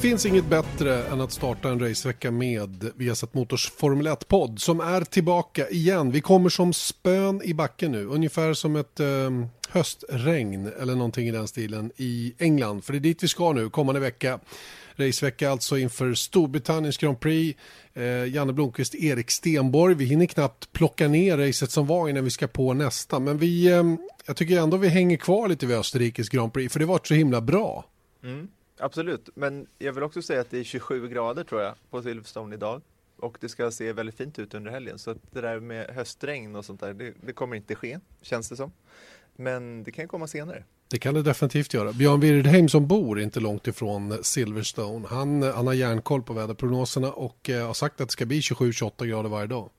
Finns inget bättre än att starta en racevecka med Viasat Motors Formel 1-podd som är tillbaka igen. Vi kommer som spön i backen nu, ungefär som ett eh, höstregn eller någonting i den stilen i England. För det är dit vi ska nu, kommande vecka. Racevecka alltså inför Storbritanniens Grand Prix. Eh, Janne Blomqvist, Erik Stenborg. Vi hinner knappt plocka ner racet som var innan vi ska på nästa. Men vi, eh, jag tycker ändå vi hänger kvar lite vid Österrikes Grand Prix, för det var så himla bra. Mm, absolut, men jag vill också säga att det är 27 grader tror jag på Silverstone idag. Och det ska se väldigt fint ut under helgen. Så att det där med höstregn och sånt där, det, det kommer inte ske, känns det som. Men det kan komma senare. Det kan det definitivt göra. Björn Wirdheim som bor inte långt ifrån Silverstone. Han, han har järnkoll på väderprognoserna och eh, har sagt att det ska bli 27-28 grader varje dag.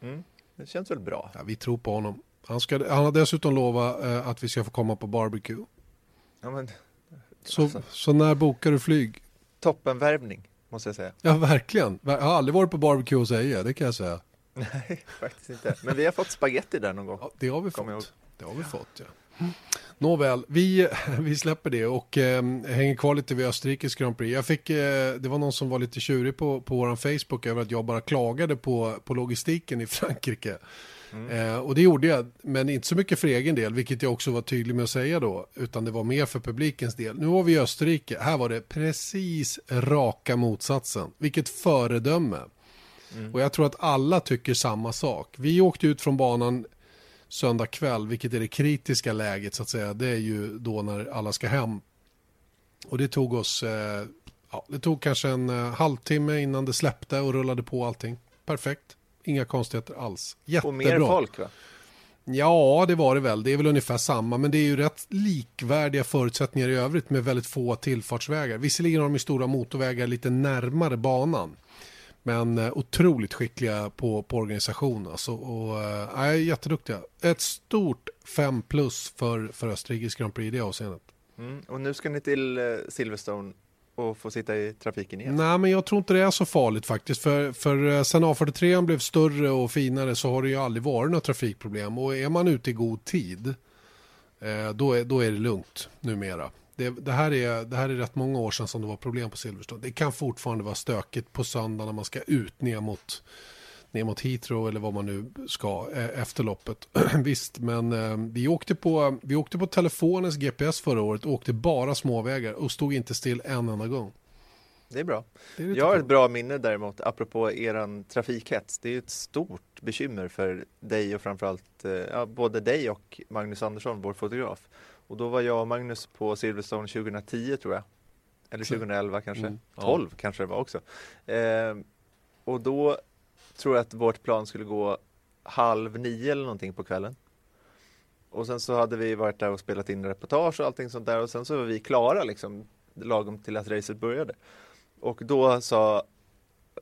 Mm, det känns väl bra. Ja, vi tror på honom. Han, ska, han har dessutom lovat eh, att vi ska få komma på barbecue. Ja, men, Så, alltså, så när bokar du flyg? toppenvärvning, måste jag säga. Ja, verkligen. Jag har aldrig varit på barbecue hos Eje, det kan jag säga. Nej, faktiskt inte. Men vi har fått spaghetti där någon gång. Ja, det har vi fått. Det har vi fått, ja. Nåväl, vi, vi släpper det och eh, hänger kvar lite vid Österrikes Grand Prix. Jag fick, eh, det var någon som var lite tjurig på, på vår Facebook över att jag bara klagade på, på logistiken i Frankrike. Eh, och det gjorde jag, men inte så mycket för egen del, vilket jag också var tydlig med att säga då, utan det var mer för publikens del. Nu var vi i Österrike, här var det precis raka motsatsen. Vilket föredöme. Och jag tror att alla tycker samma sak. Vi åkte ut från banan söndag kväll, vilket är det kritiska läget så att säga. Det är ju då när alla ska hem. Och det tog oss, eh, ja, det tog kanske en eh, halvtimme innan det släppte och rullade på allting. Perfekt, inga konstigheter alls. Jättebra. Och mer folk va? Ja, det var det väl. Det är väl ungefär samma, men det är ju rätt likvärdiga förutsättningar i övrigt med väldigt få tillfartsvägar. Visserligen har de ju stora motorvägar lite närmare banan. Men eh, otroligt skickliga på, på organisation alltså. Och är jätteduktiga. Ett stort 5 plus för, för Österrikes Grand Prix i det avseendet. Mm. Och nu ska ni till eh, Silverstone och få sitta i trafiken igen. Nej, men jag tror inte det är så farligt faktiskt. För, för eh, sen A43 blev större och finare så har det ju aldrig varit några trafikproblem. Och är man ute i god tid, eh, då, är, då är det lugnt numera. Det, det, här är, det här är rätt många år sedan som det var problem på Silverstone. Det kan fortfarande vara stökigt på söndag när man ska ut ner mot, ner mot Heathrow eller vad man nu ska eh, efter loppet. Visst, men eh, vi, åkte på, vi åkte på telefonens GPS förra året och åkte bara småvägar och stod inte still en enda gång. Det är bra. Det är Jag har kul. ett bra minne däremot, apropå eran trafikhets. Det är ett stort bekymmer för dig och framförallt eh, ja, både dig och Magnus Andersson, vår fotograf. Och då var jag och Magnus på Silverstone 2010 tror jag. Eller Så- 2011 kanske. Mm, ja. 12 kanske det var också. Eh, och då tror att vårt plan skulle gå halv nio eller någonting på kvällen. Och sen så hade vi varit där och spelat in reportage och allting sånt där och sen så var vi klara liksom lagom till att racet började. Och då sa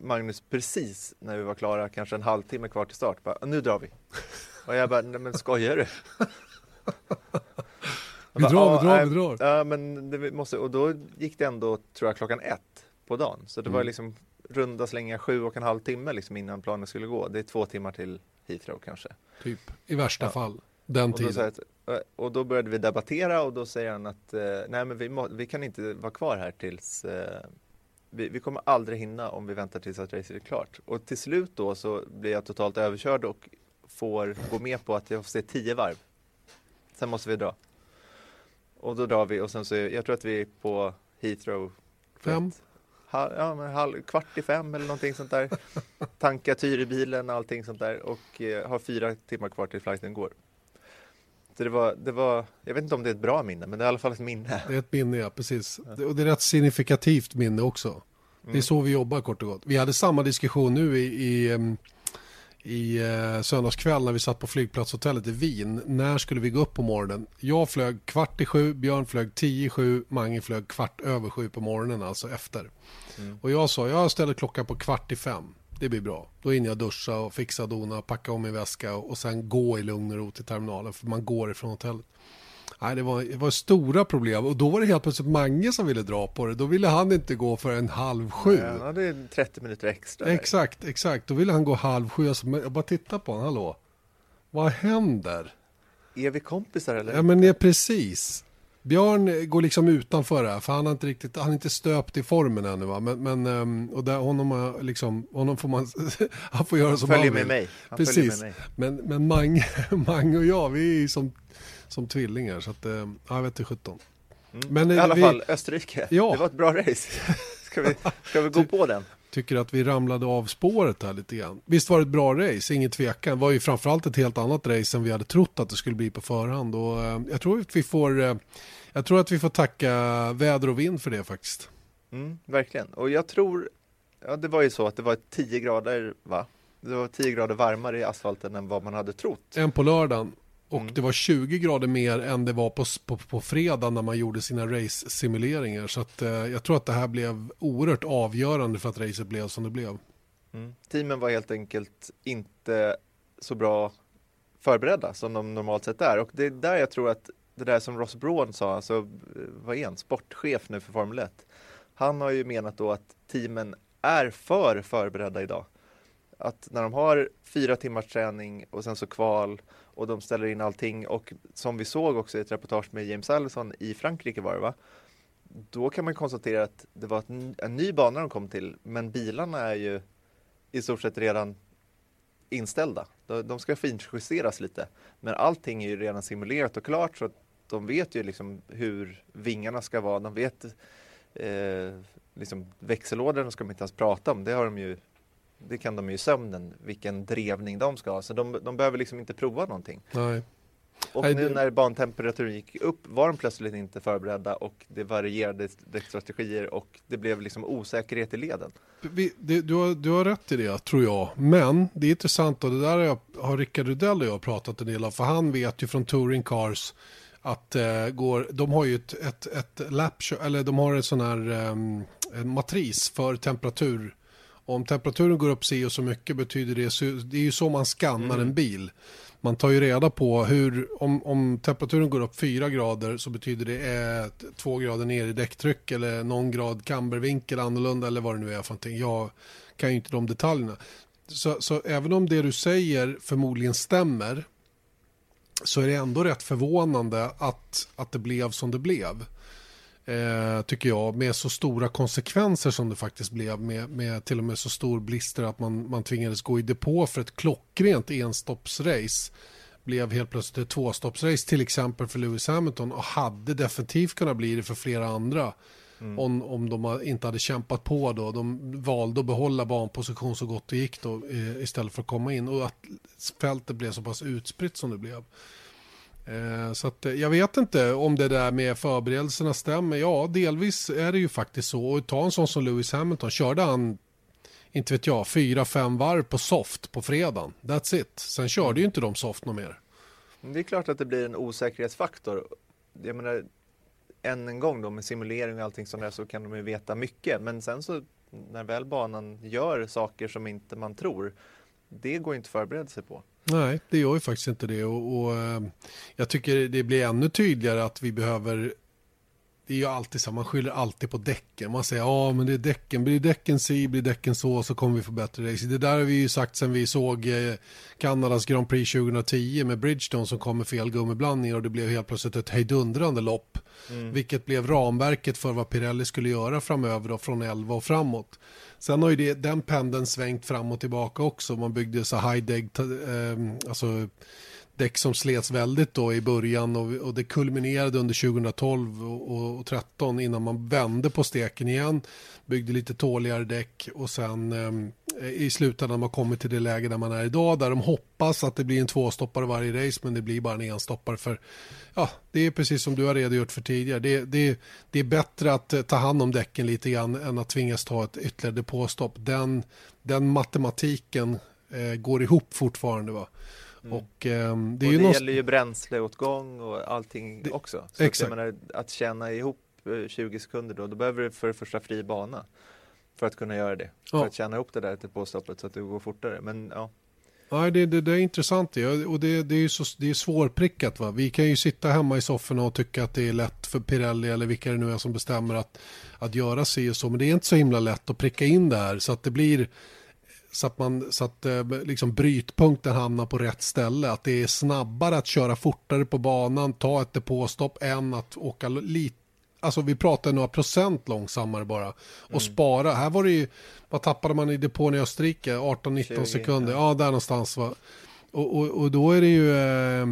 Magnus precis när vi var klara, kanske en halvtimme kvar till start, bara, nu drar vi. Och jag bara, nej men skojar du? Vi bara, drar, "Ja, vi drar, vi drar. Ja, men det måste, och då gick det ändå, tror jag, klockan ett på dagen. Så det var Mm. liksom runda slänga sju och en halv timme liksom innan planen skulle gå. Det är två timmar till Heathrow kanske. Typ, i värsta Ja. fall. Den Och då, tiden. jag att, och då började vi debattera och då säger han att eh, nej men vi, må, vi kan inte vara kvar här tills eh, vi, vi kommer aldrig hinna om vi väntar tills att racet är klart. Och till slut då så blir jag totalt överkörd och får gå med på att jag får se tio varv. Sen måste vi dra. Och då drar vi och sen så, jag tror att vi är på Heathrow. Fem? Halv, ja, men halv, kvart i fem eller någonting sånt där. Tanka tyr i bilen och allting sånt där och eh, har fyra timmar kvar till flighten går. Så det var, det var, jag vet inte om det är ett bra minne, men det är i alla fall ett minne. Det är ett minne, ja, precis. Det- Och det är ett signifikativt minne också. Det är Mm. så vi jobbar kort och gott. Vi hade samma diskussion nu i, i, em, i eh, söndagskväll när vi satt på flygplatshotellet i Wien. När skulle vi gå upp på morgonen? Jag flög kvart i sju, Björn flög tio i sju, Mange flög kvart över sju på morgonen, alltså efter. Mm. Och jag sa, jag ställer klockan på kvart i fem. Det blir bra. Då hinner jag duscha och fixa dona, packa om min väska och, och sen gå i lugn och ro till terminalen, för man går ifrån hotellet. Nej, det var, det var stora problem och då var det helt plötsligt Mange som ville dra på det. Då ville han inte gå för en halv sju. Ja, han hade 30 minuter extra. Exakt, exakt. Då ville han gå halv sju. Jag bara titta på honom, hallå. Vad händer? Är vi kompisar eller? Ja, men det är precis. Björn går liksom utanför det här, för han har inte riktigt, han är inte stöpt i formen ännu va. Men, men ehm, och där, honom, liksom, honom får man, han får göra som han vill. Med mig. Han Precis. Med mig. Men, men Mange, Mange och jag, vi är ju som som tvillingar. Så att, eh, jag vet inte sjutton. Mm. Men, I alla vi, fall Österrike, ja. det var ett bra race. Ska vi, ska vi gå på den? Tycker att vi ramlade av spåret här lite grann. Visst var det ett bra race, ingen tvekan. Det var ju framförallt ett helt annat race än vi hade trott att det skulle bli på förhand. Och, eh, jag, tror att vi får, eh, jag tror att vi får tacka väder och vind för det faktiskt. Mm, verkligen, och jag tror, ja det var ju så att det var 10 grader va? Det var 10 grader varmare i asfalten än vad man hade trott. Än på lördagen. Och mm. det var 20 grader mer än det var på, på, på fredag när man gjorde sina race-simuleringar. Så att, eh, jag tror att det här blev oerhört avgörande för att racet blev som det blev. Mm. Teamen var helt enkelt inte så bra förberedda som de normalt sett är. Och det är där jag tror att det där som Ross Braun sa, alltså eh, vad är han, sportchef nu för Formel 1. Han har ju menat då att teamen är för förberedda idag. Att när de har fyra timmars träning och sen så kval och de ställer in allting och som vi såg också i ett reportage med James Allison i Frankrike var det va? Då kan man konstatera att det var en ny bana de kom till men bilarna är ju i stort sett redan inställda. De ska finjusteras lite men allting är ju redan simulerat och klart så att de vet ju liksom hur vingarna ska vara. De vet eh, liksom växellådorna ska de inte ens prata om. Det har de ju det kan de ju i sömnen, vilken drevning de ska ha. Så de, de behöver liksom inte prova någonting. Nej. Och Nej, nu det... när bantemperaturen gick upp var de plötsligt inte förberedda och det varierade däckstrategier och det blev liksom osäkerhet i leden. Vi, det, du, har, du har rätt i det, tror jag. Men det är intressant och det där har, jag, har Rickard Rudell och jag pratat en del om. För han vet ju från Touring Cars att eh, går, de har ju ett, ett, ett lap, eller de har en sån här um, en matris för temperatur om temperaturen går upp si och så mycket betyder det, det är ju så man skannar mm. en bil. Man tar ju reda på hur, om, om temperaturen går upp 4 grader så betyder det är 2 grader ner i däcktryck eller någon grad kambervinkel annorlunda eller vad det nu är för någonting. Jag kan ju inte de detaljerna. Så, så även om det du säger förmodligen stämmer så är det ändå rätt förvånande att, att det blev som det blev. Eh, tycker jag, med så stora konsekvenser som det faktiskt blev med, med till och med så stor blister att man, man tvingades gå i depå för ett klockrent enstoppsrace blev helt plötsligt ett tvåstoppsrace till exempel för Lewis Hamilton och hade definitivt kunnat bli det för flera andra mm. om, om de inte hade kämpat på då. De valde att behålla banposition så gott det gick då eh, istället för att komma in och att fältet blev så pass utspritt som det blev. Eh, så att, eh, jag vet inte om det där med förberedelserna stämmer. Ja, delvis är det ju faktiskt så. Och ta en sån som Lewis Hamilton. Körde han, inte vet jag, fyra, fem varv på soft på fredagen. That's it. Sen körde ju inte de soft något mer. Det är klart att det blir en osäkerhetsfaktor. Jag menar, än en gång då med simulering och allting sånt där så kan de ju veta mycket. Men sen så när väl banan gör saker som inte man tror, det går inte att förbereda sig på. Nej, det gör ju faktiskt inte det. Och, och, eh, jag tycker det blir ännu tydligare att vi behöver det är ju alltid så, man skyller alltid på däcken. Man säger ja men det är däcken, blir däcken si, blir däcken så, så kommer vi få bättre race. Det där har vi ju sagt sen vi såg eh, Kanadas Grand Prix 2010 med Bridgestone som kom med fel gummiblandningar och det blev helt plötsligt ett hejdundrande lopp. Mm. Vilket blev ramverket för vad Pirelli skulle göra framöver då, från 11 och framåt. Sen har ju det, den pendeln svängt fram och tillbaka också. Man byggde så high deg, eh, alltså däck som slets väldigt då i början och, och det kulminerade under 2012 och, och, och 13 innan man vände på steken igen, byggde lite tåligare däck och sen eh, i slutändan har man kommit till det läge där man är idag där de hoppas att det blir en tvåstoppare varje race men det blir bara en enstoppare för ja, det är precis som du har redogjort för tidigare. Det, det, det är bättre att eh, ta hand om däcken lite grann än att tvingas ta ett ytterligare depåstopp. Den, den matematiken eh, går ihop fortfarande. Va? Mm. Och, ehm, det, och det någon... gäller ju bränsleåtgång och allting Det- också. Så exakt. Att, menar, att tjäna ihop eh, 20 sekunder då, då behöver du för det första fri bana för att kunna göra det. Ja. För att tjäna ihop det där till påstoppet så att det går fortare. Men ja, Nej, det, det, det är intressant och det, det är ju så, det är svårprickat. Va? Vi kan ju sitta hemma i sofforna och tycka att det är lätt för Pirelli eller vilka det nu är som bestämmer att, att göra sig och så. Men det är inte så himla lätt att pricka in det här så att det blir så att, man, så att eh, liksom brytpunkten hamnar på rätt ställe. Att det är snabbare att köra fortare på banan, ta ett depåstopp än att åka lite Alltså vi pratar några procent långsammare bara. Och spara. Här var det ju, vad tappade man i depån i Österrike? 18-19 20, sekunder. ja. Ja, där någonstans va. Och, och, och då är det ju, eh,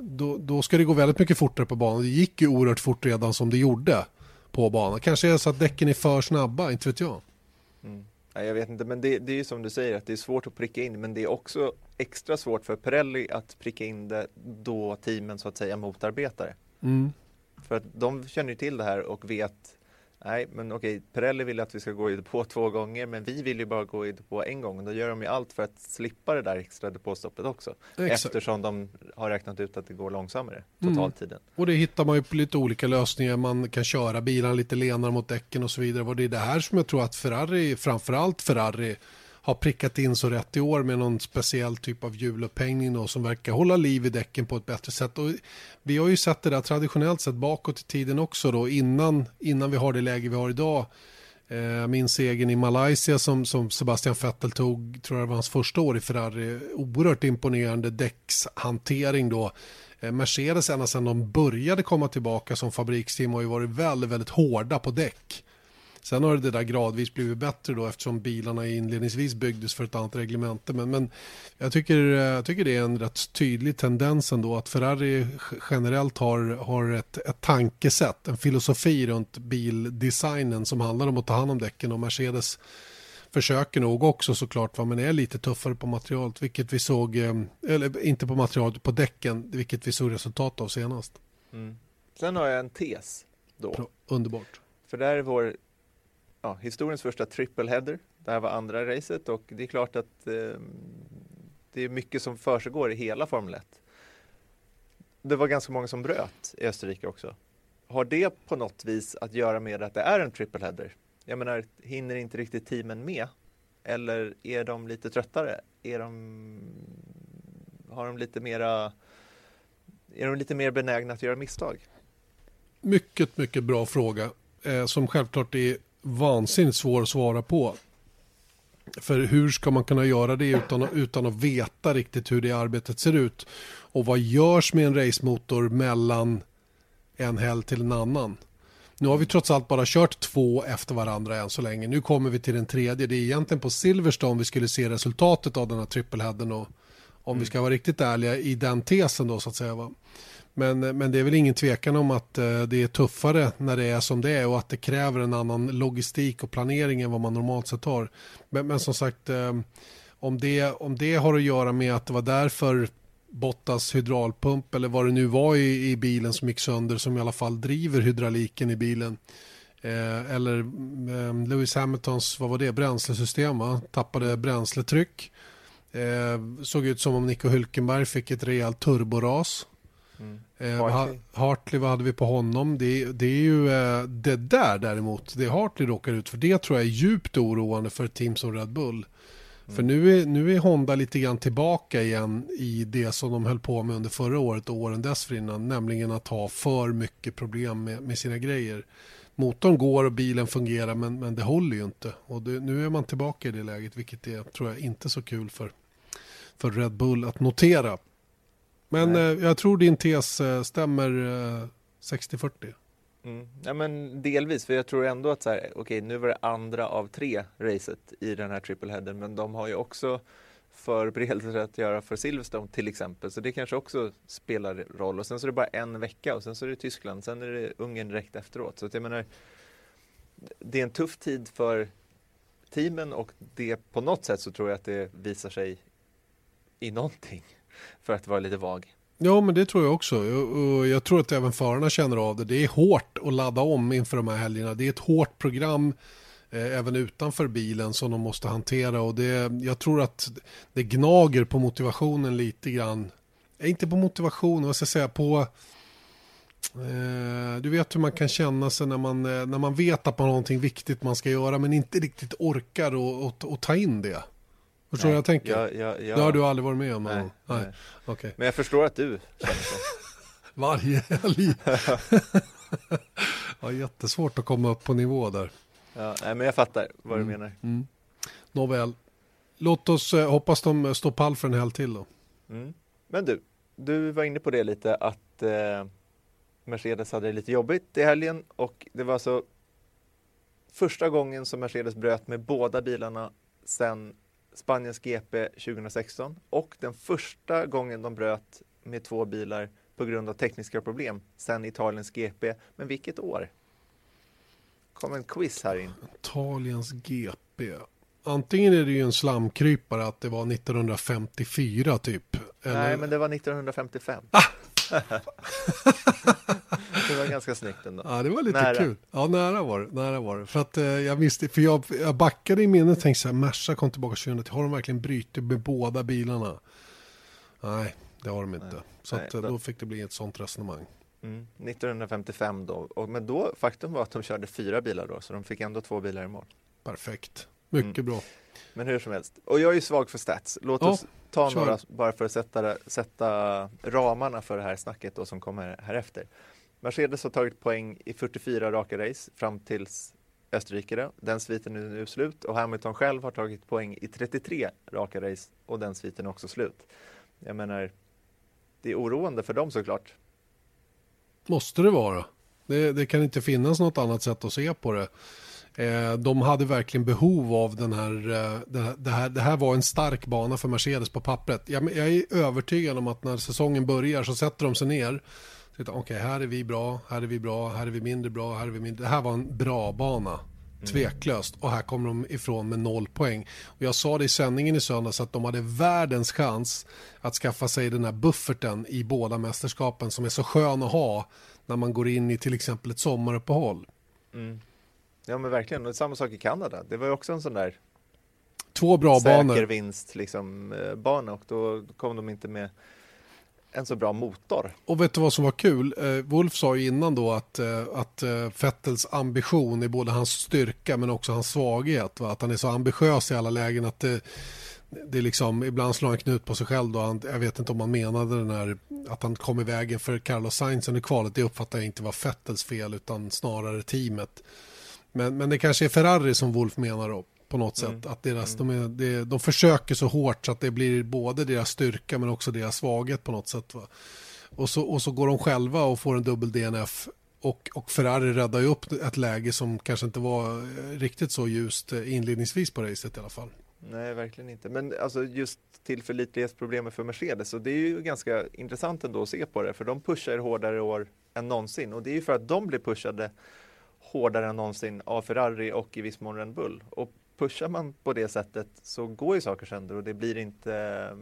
då, då ska det gå väldigt mycket fortare på banan. Det gick ju oerhört fort redan som det gjorde på banan. Kanske är det så att däcken är för snabba, inte vet jag. mm. Nej, jag vet inte, men det, det är ju som du säger att det är svårt att pricka in, men det är också extra svårt för Pirelli att pricka in det då teamen så att säga motarbetar det. Mm. För att de känner ju till det här och vet Nej, men okej, Pirelli vill att vi ska gå i depå två gånger, men vi vill ju bara gå i depå en gång. Och då gör de ju allt för att slippa det där extra depåstoppet också. Exakt. Eftersom de har räknat ut att det går långsammare Mm. totaltiden. Och det hittar man ju på lite olika lösningar. Man kan köra bilarna lite lenare mot däcken och så vidare. Och det är det här som jag tror att Ferrari, framförallt Ferrari, har prickat in så rätt i år med någon speciell typ av hjulupphängning då, som verkar hålla liv i däcken på ett bättre sätt. Och vi har ju sett det där traditionellt sett bakåt i tiden också då innan, innan vi har det läge vi har idag. Eh, min segern i Malaysia som, som Sebastian Vettel tog, tror jag var hans första år i Ferrari, oerhört imponerande däckshantering då. Eh, Mercedes ända sedan de började komma tillbaka som fabriksteam har ju varit väldigt, väldigt hårda på däck. Sen har det där gradvis blivit bättre då eftersom bilarna inledningsvis byggdes för ett annat reglemente. Men, men jag, tycker, eh, jag tycker det är en rätt tydlig tendens ändå att Ferrari generellt har, har ett, ett tankesätt, en filosofi runt bildesignen som handlar om att ta hand om däcken och Mercedes försöker nog också såklart, va, men är lite tuffare på materialet, vilket vi såg, eh, eller inte på materialet, på däcken, vilket vi såg resultat av senast. Mm. Sen har jag en tes då. Bra, underbart. För det här är vår ja, historiens första triple header. Det här var andra racet och det är klart att eh, det är mycket som försiggår i hela Formel 1. Det var ganska många som bröt i Österrike också. Har det på något vis att göra med att det är en triple header? Jag menar, hinner inte riktigt teamen med? Eller är de lite tröttare? Är de, har de lite mera är de lite mer benägna att göra misstag? Mycket, mycket bra fråga eh, som självklart är vansinnigt svår att svara på. För hur ska man kunna göra det utan, att- utan att veta riktigt hur det arbetet ser ut? Och vad görs med en racemotor mellan en helg till en annan? Nu har vi trots allt bara kört två efter varandra än så länge. Nu kommer vi till den tredje. Det är egentligen på Silverstone vi skulle se resultatet av den här trippelheaden och om vi ska vara riktigt ärliga i den tesen då så att säga. Va? Men, men det är väl ingen tvekan om att eh, det är tuffare när det är som det är och att det kräver en annan logistik och planering än vad man normalt sett har. Men, men som sagt, eh, om, det, om det har att göra med att det var därför Bottas hydraulpump eller vad det nu var i, i bilen som gick sönder som i alla fall driver hydrauliken i bilen. Eh, eller eh, Lewis Hamiltons, vad var det, bränslesystem va? Tappade bränsletryck. Eh, såg ut som om Nico Hülkenberg fick ett rejält turboras. Mm. Eh, Hartley. Hartley, vad hade vi på honom? Det, det är ju eh, det där däremot, det Hartley råkar ut för, det tror jag är djupt oroande för ett team som Red Bull. För nu är, nu är Honda lite grann tillbaka igen i det som de höll på med under förra året och åren dessförinnan, nämligen att ha för mycket problem med, med sina grejer. Motorn går och bilen fungerar men, men det håller ju inte. Och det, nu är man tillbaka i det läget vilket är, tror jag, inte så kul för, för Red Bull att notera. Men eh, jag tror din tes eh, stämmer eh, 60-40. Mm. Ja, men delvis, för jag tror ändå att så här, okej, nu var det andra av tre racet i den här triple headen, men de har ju också förberedelser att göra för Silverstone till exempel, så det kanske också spelar roll. Och sen så är det bara en vecka och sen så är det Tyskland, sen är det Ungern direkt efteråt. Så att jag menar, det är en tuff tid för teamen och det på något sätt så tror jag att det visar sig i någonting, för att vara lite vag. Ja, men det tror jag också. Och- Jag tror att även förarna känner av det. Det är hårt att ladda om inför de här helgerna. Det är ett hårt program. eh, även utanför bilen som de måste hantera och det, jag tror att det gnager på motivationen lite grann. Eh, inte på motivationen, vad ska jag säga, på eh, du vet hur man kan känna sig när man, eh, när man vet att man har någonting viktigt man ska göra men inte riktigt orkar och, och, och ta in det. Förstår du vad jag tänker? Ja, ja, ja. Det har du aldrig varit med om? Nej, nej. nej. Okay. Men jag förstår att du känner så. Varje helg. ja, jättesvårt att komma upp på nivå där. Ja, nej, men jag fattar vad du Mm. menar. Mm. Nåväl, låt oss eh, hoppas de står pall för en helg till då. Mm. Men du, du var inne på det lite att eh, Mercedes hade det lite jobbigt i helgen och det var alltså första gången som Mercedes bröt med båda bilarna sedan Spaniens GP 2016 och den första gången de bröt med två bilar på grund av tekniska problem sedan Italiens GP. Men vilket år? kom en quiz här in. Italiens GP. Antingen är det ju en slamkrypare att det var 1954 typ. Eller... Nej, men det var 1955. Ah! Det var ganska snyggt ändå. Ja, det var lite Nära. kul. Ja, nära var det. Nära var det. För att eh, jag visste, för jag, jag backade i minnet och tänkte så här, Merca kom tillbaka 2010. Har de verkligen brutit med båda bilarna? Nej, det har de inte. Nej. Så Nej, att, eh, då- då fick det bli ett sånt resonemang. Mm. 1955 då. Och, men då, faktum var att de körde fyra bilar då, så de fick ändå två bilar i mål. Perfekt. Mycket Mm. bra. Men hur som helst. Och jag är ju svag för stats. Låt Ja, oss ta kör. några bara för att sätta, sätta ramarna för det här snacket då som kommer här efter. Mercedes har tagit poäng i 44 raka race fram tills Österrike. Då. Den sviten är nu slut och Hamilton själv har tagit poäng i 33 raka race och den sviten är också slut. Jag menar, det är oroande för dem såklart. Måste det vara. Det, det kan inte finnas något annat sätt att se på det. Eh, de hade verkligen behov av den här, eh, det, här- det, här, det här var en stark bana för Mercedes på pappret. Jag, jag är övertygad om att när säsongen börjar så sätter de sig ner. Okej, här är vi bra, här är vi bra, här är vi mindre bra, här är vi mindre. Det här var en bra bana. Tveklöst. Och här kommer de ifrån med noll poäng. Och jag sa det i sändningen i söndags att de hade världens chans att skaffa sig den här bufferten i båda mästerskapen som är så skön att ha när man går in i till exempel ett sommaruppehåll. Mm. Ja men verkligen, och samma sak i Kanada. Det var ju också en sån där Två bra säker banor. vinst liksom, eh, bana och då kom de inte med en så bra motor. Och vet du vad som var kul? Eh, Wolf sa ju innan då att, eh, att eh, Vettels ambition är både hans styrka men också hans svaghet. Va? Att han är så ambitiös i alla lägen att det, det är liksom, ibland slår han knut på sig själv. Då. Han, jag vet inte om han menade den här, att han kom i vägen för Carlos Sainz under kvalet. Det uppfattar jag inte var Vettels fel utan snarare teamet. Men, men det kanske är Ferrari som Wolf menar då på något Mm. sätt. Att deras, de, är, det, de försöker så hårt så att det blir både deras styrka men också deras svaghet på något sätt. Va? Och, så, och så går de själva och får en dubbel DNF. Och, och Ferrari räddar ju upp ett läge som kanske inte var eh, riktigt så ljust eh, inledningsvis på racet i alla fall. Nej, verkligen inte. Men alltså just tillförlitlighetsproblemet för Mercedes och det är ju ganska intressant ändå att se på det för de pushar hårdare i år än någonsin och det är ju för att de blir pushade hårdare än någonsin av Ferrari och i viss mån Red Bull. Och pushar man på det sättet så går ju saker sönder och det blir inte eh,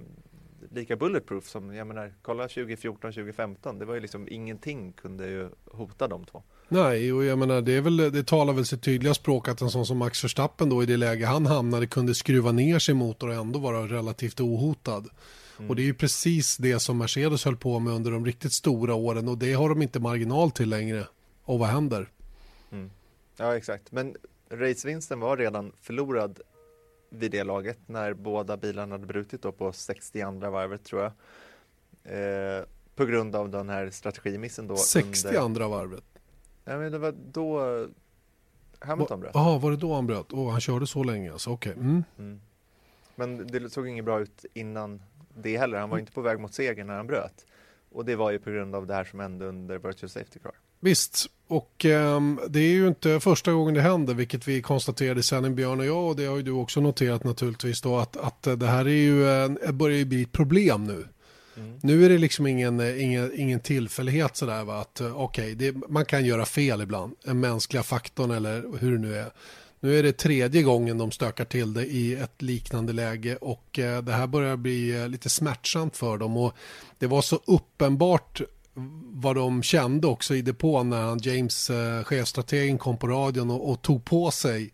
lika bulletproof som, jag menar, kolla 2014, 2015, det var ju liksom ingenting kunde ju hota de två. Nej, och jag menar det, är väl, det talar väl sitt tydliga språk att en sån som Max Verstappen då i det läge han hamnade kunde skruva ner sin motor och ändå vara relativt ohotad. Och det är ju precis det som Mercedes höll på med under de riktigt stora åren och det har de inte marginal till längre. Och vad händer? Ja, exakt. Men racevinsten var redan förlorad vid det laget när båda bilarna hade brutit då på 62 varvet tror jag. Eh, på grund av den här strategimissen då. 60 under- varvet. Ja, men det var då Hamilton bröt. Jaha, var det då han bröt? Åh, han körde så länge alltså, okej. Mm. Mm. Men det såg inget bra ut innan det heller. Han var inte på väg mot seger när han bröt. Och det var ju på grund av det här som hände under Virtual Safety Car. Visst, och ehm, det är ju inte första gången det händer, vilket vi konstaterade sen Björn och jag, och det har ju du också noterat naturligtvis då, att, att det här är ju, en- det börjar ju bli ett problem nu. Mm. Nu är det liksom ingen, eh, ingen, ingen tillfällighet sådär va, att eh, okej, det- man kan göra fel ibland, den mänskliga faktorn eller hur det nu är. Nu är det tredje gången de stökar till det i ett liknande läge och eh, det här börjar bli eh, lite smärtsamt för dem och det var så uppenbart vad de kände också i depån när han, James, eh, chefstrategen, kom på radion och, och tog på sig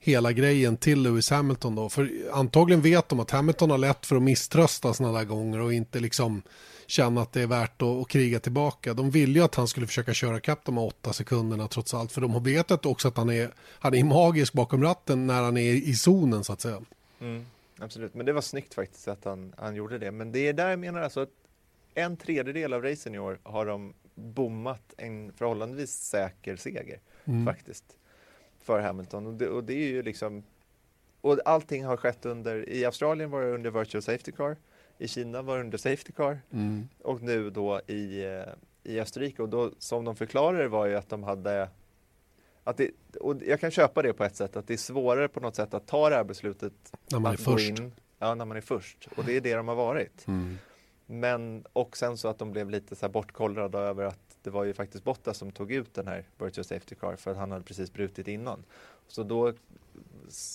hela grejen till Lewis Hamilton då. För antagligen vet de att Hamilton har lätt för att misströsta sådana där gånger och inte liksom känna att det är värt att, att kriga tillbaka. De ville ju att han skulle försöka köra kapp de här åtta sekunderna trots allt. För de har vetat också att han är, han är magisk bakom ratten när han är i zonen så att säga. Mm, absolut, men det var snyggt faktiskt att han, han gjorde det. Men det är där jag menar alltså att en tredjedel av racen i år har de bommat en förhållandevis säker seger mm. faktiskt för Hamilton. Och det, och det är ju liksom och allting har skett under, i Australien var det under virtual safety car, i Kina var det under safety car mm. och nu då i, eh, i Österrike och då som de förklarade var ju att de hade att det, och jag kan köpa det på ett sätt, att det är svårare på något sätt att ta det här beslutet när man är först. In, ja, när man är först. Och det är det de har varit. Mm. Men, och sen så att de blev lite så bortkollrade över att det var ju faktiskt Bottas som tog ut den här virtual safety car för att han hade precis brutit innan. Så då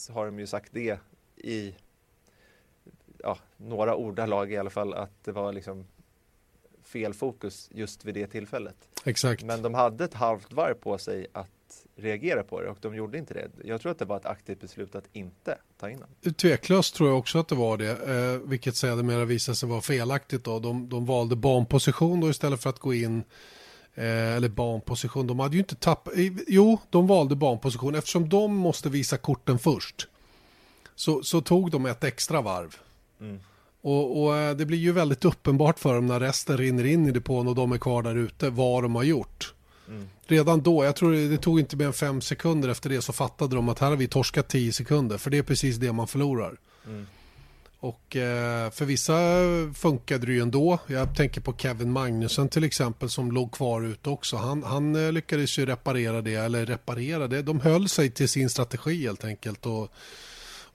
har de ju sagt det i ja, några ordalag i alla fall att det var liksom fel fokus just vid det tillfället. Exakt. Men de hade ett halvt varv på sig att reagera på det och de gjorde inte det. Jag tror att det var ett aktivt beslut att inte ta in dem. Tveklöst tror jag också att det var det, eh, vilket sedermera visade sig vara felaktigt. Då. De, de valde banposition då istället för att gå in Eh, eller banposition. De hade ju inte tappat. Jo, de valde banposition eftersom de måste visa korten först. Så, så tog de ett extra varv. Mm. Och, och, eh, det blir ju väldigt uppenbart för dem när resten rinner in i depån och de är kvar där ute vad de har gjort. Mm. Redan då, jag tror det tog inte mer än fem sekunder efter det så fattade de att här har vi torskat tio sekunder för det är precis det man förlorar. Mm. Och eh, för vissa funkade det ju ändå. Jag tänker på Kevin Magnussen till exempel som låg kvar ute också. Han, han eh, lyckades ju reparera det, eller reparera det. De höll sig till sin strategi helt enkelt. Och,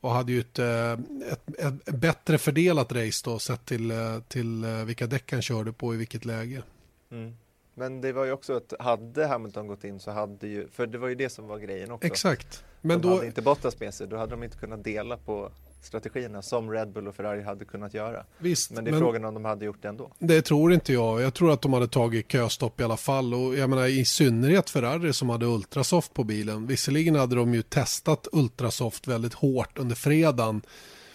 och hade ju ett, eh, ett, ett, bättre fördelat race då sett till, eh, till vilka däck han körde på i vilket läge. Mm. Men det var ju också att hade Hamilton gått in så hade ju, för det var ju det som var grejen också. Exakt. Men de då... hade inte Bottas med sig, då hade de inte kunnat dela på strategierna som Red Bull och Ferrari hade kunnat göra. Visst, men det är men frågan om de hade gjort det ändå. Det tror inte jag. Jag tror att de hade tagit köstopp i alla fall och jag menar i synnerhet Ferrari som hade Ultrasoft på bilen. Visserligen hade de ju testat Ultrasoft väldigt hårt under fredagen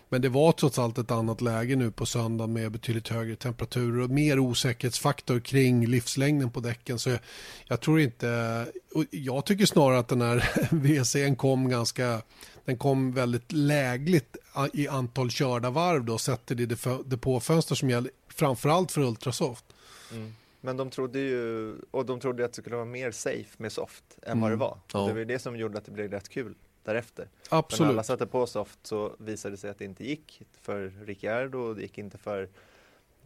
men det var trots allt ett annat läge nu på söndag med betydligt högre temperaturer och mer osäkerhetsfaktor kring livslängden på däcken. Så jag, jag tror inte, och jag tycker snarare att den här WC'n kom ganska, den kom väldigt lägligt i antal körda varv då sett till det depåfönster som gäller framförallt för Ultrasoft. Mm. Men de trodde ju, och de trodde att det skulle vara mer safe med soft än mm. vad det var. Ja. Det var det som gjorde att det blev rätt kul därefter. Absolut. Men när alla satte på soft så visade det sig att det inte gick för Ricciardo och det gick inte för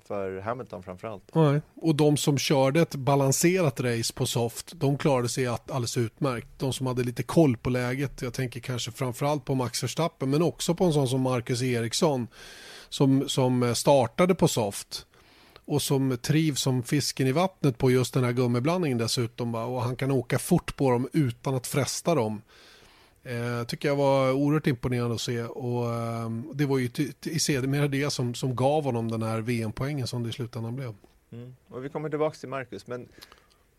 för Hamilton framförallt. Nej, och de som körde ett balanserat race på soft, de klarade sig alldeles utmärkt. De som hade lite koll på läget, jag tänker kanske framförallt på Max Verstappen, men också på en sån som Marcus Eriksson som, som startade på soft och som trivs som fisken i vattnet på just den här gummiblandningen dessutom. Och han kan åka fort på dem utan att fresta dem. Eh, tycker jag var oerhört imponerande att se och eh, det var ju i sedermera det som, som gav honom den här VM-poängen som det i slutändan blev. Mm. Och vi kommer tillbaka till Marcus, men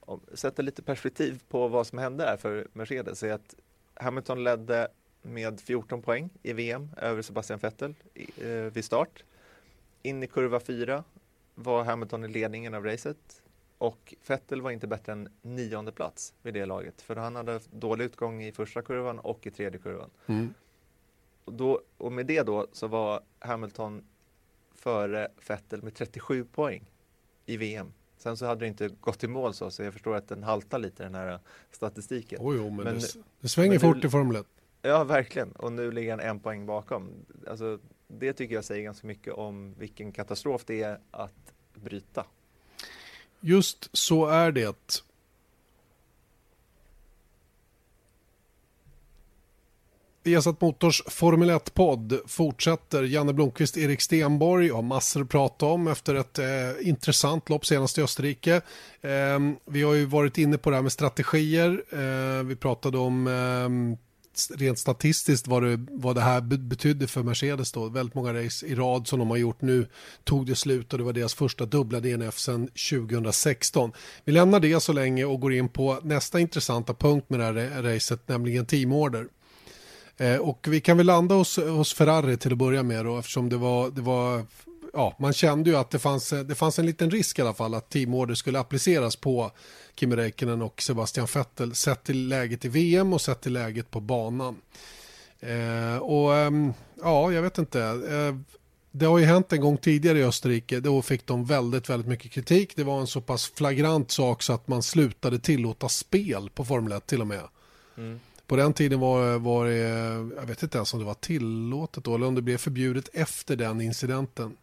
om, sätta lite perspektiv på vad som hände här för Mercedes är att Hamilton ledde med 14 poäng i VM över Sebastian Vettel eh, vid start. In i kurva 4 var Hamilton i ledningen av racet och Vettel var inte bättre än nionde plats vid det laget. För han hade dålig utgång i första kurvan och i tredje kurvan. Mm. Och, då, och med det då så var Hamilton före Vettel med 37 poäng i VM. Sen så hade det inte gått i mål så, så jag förstår att den haltar lite den här statistiken. Oh, jo, men, men det, det svänger men fort nu, i Formel 1. Ja, verkligen. Och nu ligger han en poäng bakom. Alltså, det tycker jag säger ganska mycket om vilken katastrof det är att bryta. Just så är det. Esat Motors Formel 1-podd fortsätter. Janne Blomqvist, Erik Stenborg har massor att prata om efter ett eh, intressant lopp senast i Österrike. Eh, vi har ju varit inne på det här med strategier. Eh, vi pratade om ehm, rent statistiskt vad det, vad det här betydde för Mercedes då. Väldigt många race i rad som de har gjort nu tog det slut och det var deras första dubbla DNF sedan 2016. Vi lämnar det så länge och går in på nästa intressanta punkt med det här racet, nämligen teamorder. Eh, och vi kan väl landa hos, hos Ferrari till att börja med då eftersom det var, det var ja, man kände ju att det fanns, eh, det fanns en liten risk i alla fall att teamorder skulle appliceras på Kimi Räikkönen och Sebastian Vettel sett till läget i VM och sett till läget på banan. Eh, och eh, ja, jag vet inte. Eh, det har ju hänt en gång tidigare i Österrike. Då fick de väldigt, väldigt mycket kritik. Det var en så pass flagrant sak så att man slutade tillåta spel på Formel 1 till och med. Mm. På den tiden var, var det, jag vet inte ens om det var tillåtet då, eller om det blev förbjudet efter den incidenten.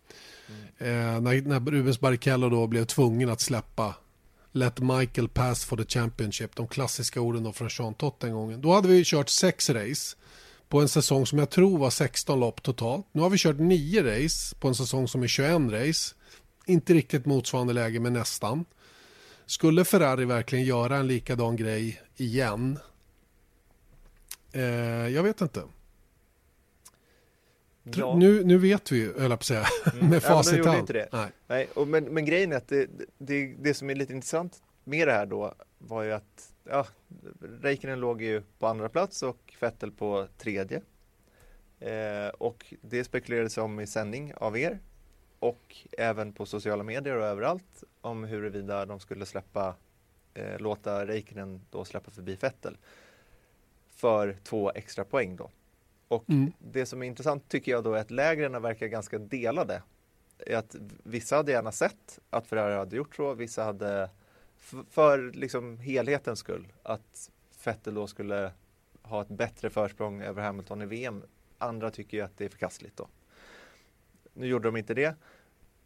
Mm. Eh, när, när Rubens Barrichello då blev tvungen att släppa Let Michael pass for the Championship, de klassiska orden då från Sean Tott den gången. Då hade vi kört sex race på en säsong som jag tror var 16 lopp totalt. Nu har vi kört nio race på en säsong som är 21 race. Inte riktigt motsvarande läge men nästan. Skulle Ferrari verkligen göra en likadan grej igen? Eh, jag vet inte. Ja. Nu, nu vet vi ju, höll jag på att säga, mm. med facit ja, hand. Nej. Nej, och men, men grejen är att det, det, det som är lite intressant med det här då var ju att ja, Räikkönen låg ju på andra plats och Vettel på tredje. Eh, och det spekulerades om i sändning av er och även på sociala medier och överallt om huruvida de skulle släppa eh, låta Räikkönen då släppa förbi Vettel för två extra poäng då. Och mm. det som är intressant tycker jag då är att lägren verkar ganska delade. Att vissa hade gärna sett att Ferrari hade gjort så, vissa hade för liksom helhetens skull att Vettel då skulle ha ett bättre försprång över Hamilton i VM. Andra tycker ju att det är förkastligt då. Nu gjorde de inte det.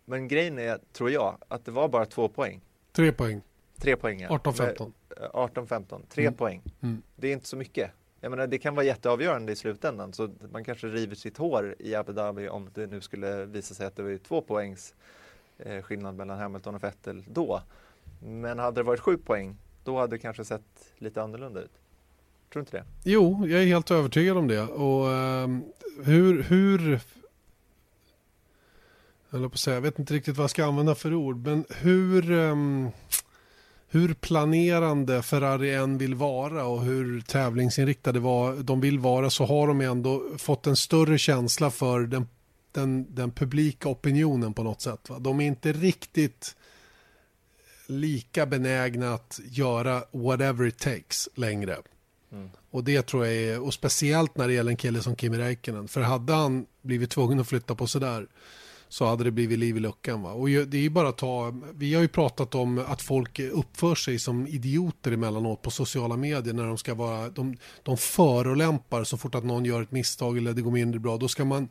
Men grejen är, tror jag, att det var bara två poäng. Tre poäng. Tre poäng, ja. 18-15. 18-15. Tre mm. poäng. Mm. Det är inte så mycket. Jag menar, det kan vara jätteavgörande i slutändan. Så man kanske river sitt hår i Abu Dhabi om det nu skulle visa sig att det var två poängs eh, skillnad mellan Hamilton och Vettel då. Men hade det varit sju poäng, då hade det kanske sett lite annorlunda ut. Tror du inte det? Jo, jag är helt övertygad om det. Och eh, hur, hur jag, på säga, jag vet inte riktigt vad jag ska använda för ord, men hur, Eh, hur planerande Ferrari än vill vara och hur tävlingsinriktade de vill vara så har de ändå fått en större känsla för den, den, den publika opinionen på något sätt. Va? De är inte riktigt lika benägna att göra whatever it takes längre. Mm. Och det tror jag är, och speciellt när det gäller en kille som Kimi Räikkönen. För hade han blivit tvungen att flytta på sådär så hade det blivit liv i luckan. Va? Och det är ju bara att ta, vi har ju pratat om att folk uppför sig som idioter emellanåt på sociala medier när de ska vara, de, de förolämpar så fort att någon gör ett misstag eller det går mindre bra. Då ska man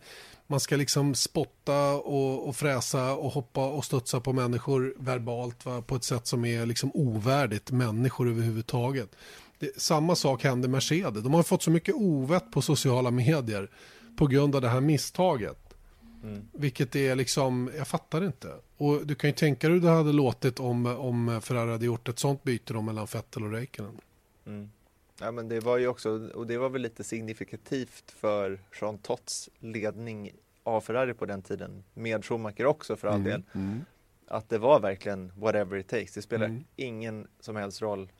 man ska liksom spotta och, och fräsa och hoppa och studsa på människor verbalt va, på ett sätt som är liksom ovärdigt människor överhuvudtaget. Det, samma sak händer Mercedes. De har fått så mycket ovett på sociala medier på grund av det här misstaget. Mm. Vilket är liksom, jag fattar inte. Och du kan ju tänka dig hur det hade låtit om, om Ferrari hade gjort ett sånt byte då mellan Vettel och Räikkönen. Mm. Ja men det var ju också, och det var väl lite signifikativt för Jean Tots ledning av Ferrari på den tiden, med Schumacher också för all mm, del, mm. att det var verkligen whatever it takes. Det spelar mm. ingen som helst roll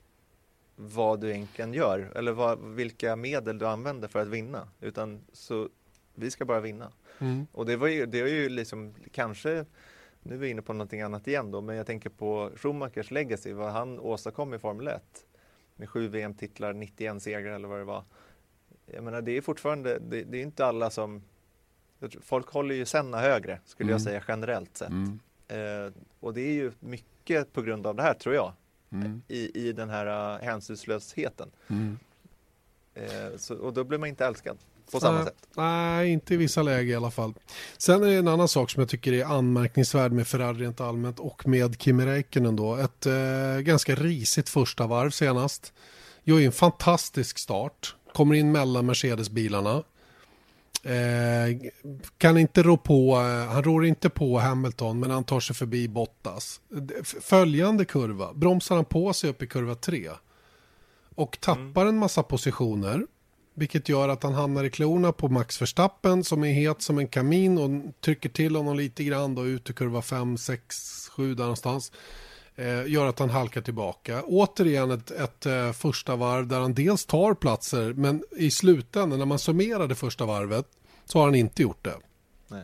vad du egentligen gör eller vad, vilka medel du använder för att vinna, utan så vi ska bara vinna. Mm. Och det var ju, det var ju liksom kanske nu är vi inne på någonting annat igen då, men jag tänker på Schumachers legacy, vad han åstadkom i Formel 1 med sju VM-titlar, 91 segrar eller vad det var. Jag menar, det är fortfarande, det, det är inte alla som Folk håller ju Senna högre, skulle mm. jag säga generellt sett. Mm. Eh, och det är ju mycket på grund av det här, tror jag. Mm. I, I den här uh, hänsynslösheten. Mm. Eh, så, och då blir man inte älskad på samma nej, sätt. Nej, inte i vissa lägen i alla fall. Sen är det en annan sak som jag tycker är anmärkningsvärd med Ferrari rent allmänt och med Kimi Räikkönen då. Ett eh, ganska risigt första varv senast. Gör ju en fantastisk start. Kommer in mellan Mercedes-bilarna. Eh, kan inte rå på, eh, han rår inte på Hamilton men han tar sig förbi Bottas. Följande kurva, bromsar han på sig upp i kurva 3 och tappar mm. en massa positioner vilket gör att han hamnar i klorna på Max Verstappen som är het som en kamin och trycker till honom lite grann då ut i kurva 5, 6, 7 där någonstans. eh, gör att han halkar tillbaka. Återigen ett, ett eh, första varv där han dels tar platser men i slutändan när man summerar det första varvet så har han inte gjort det. Nej.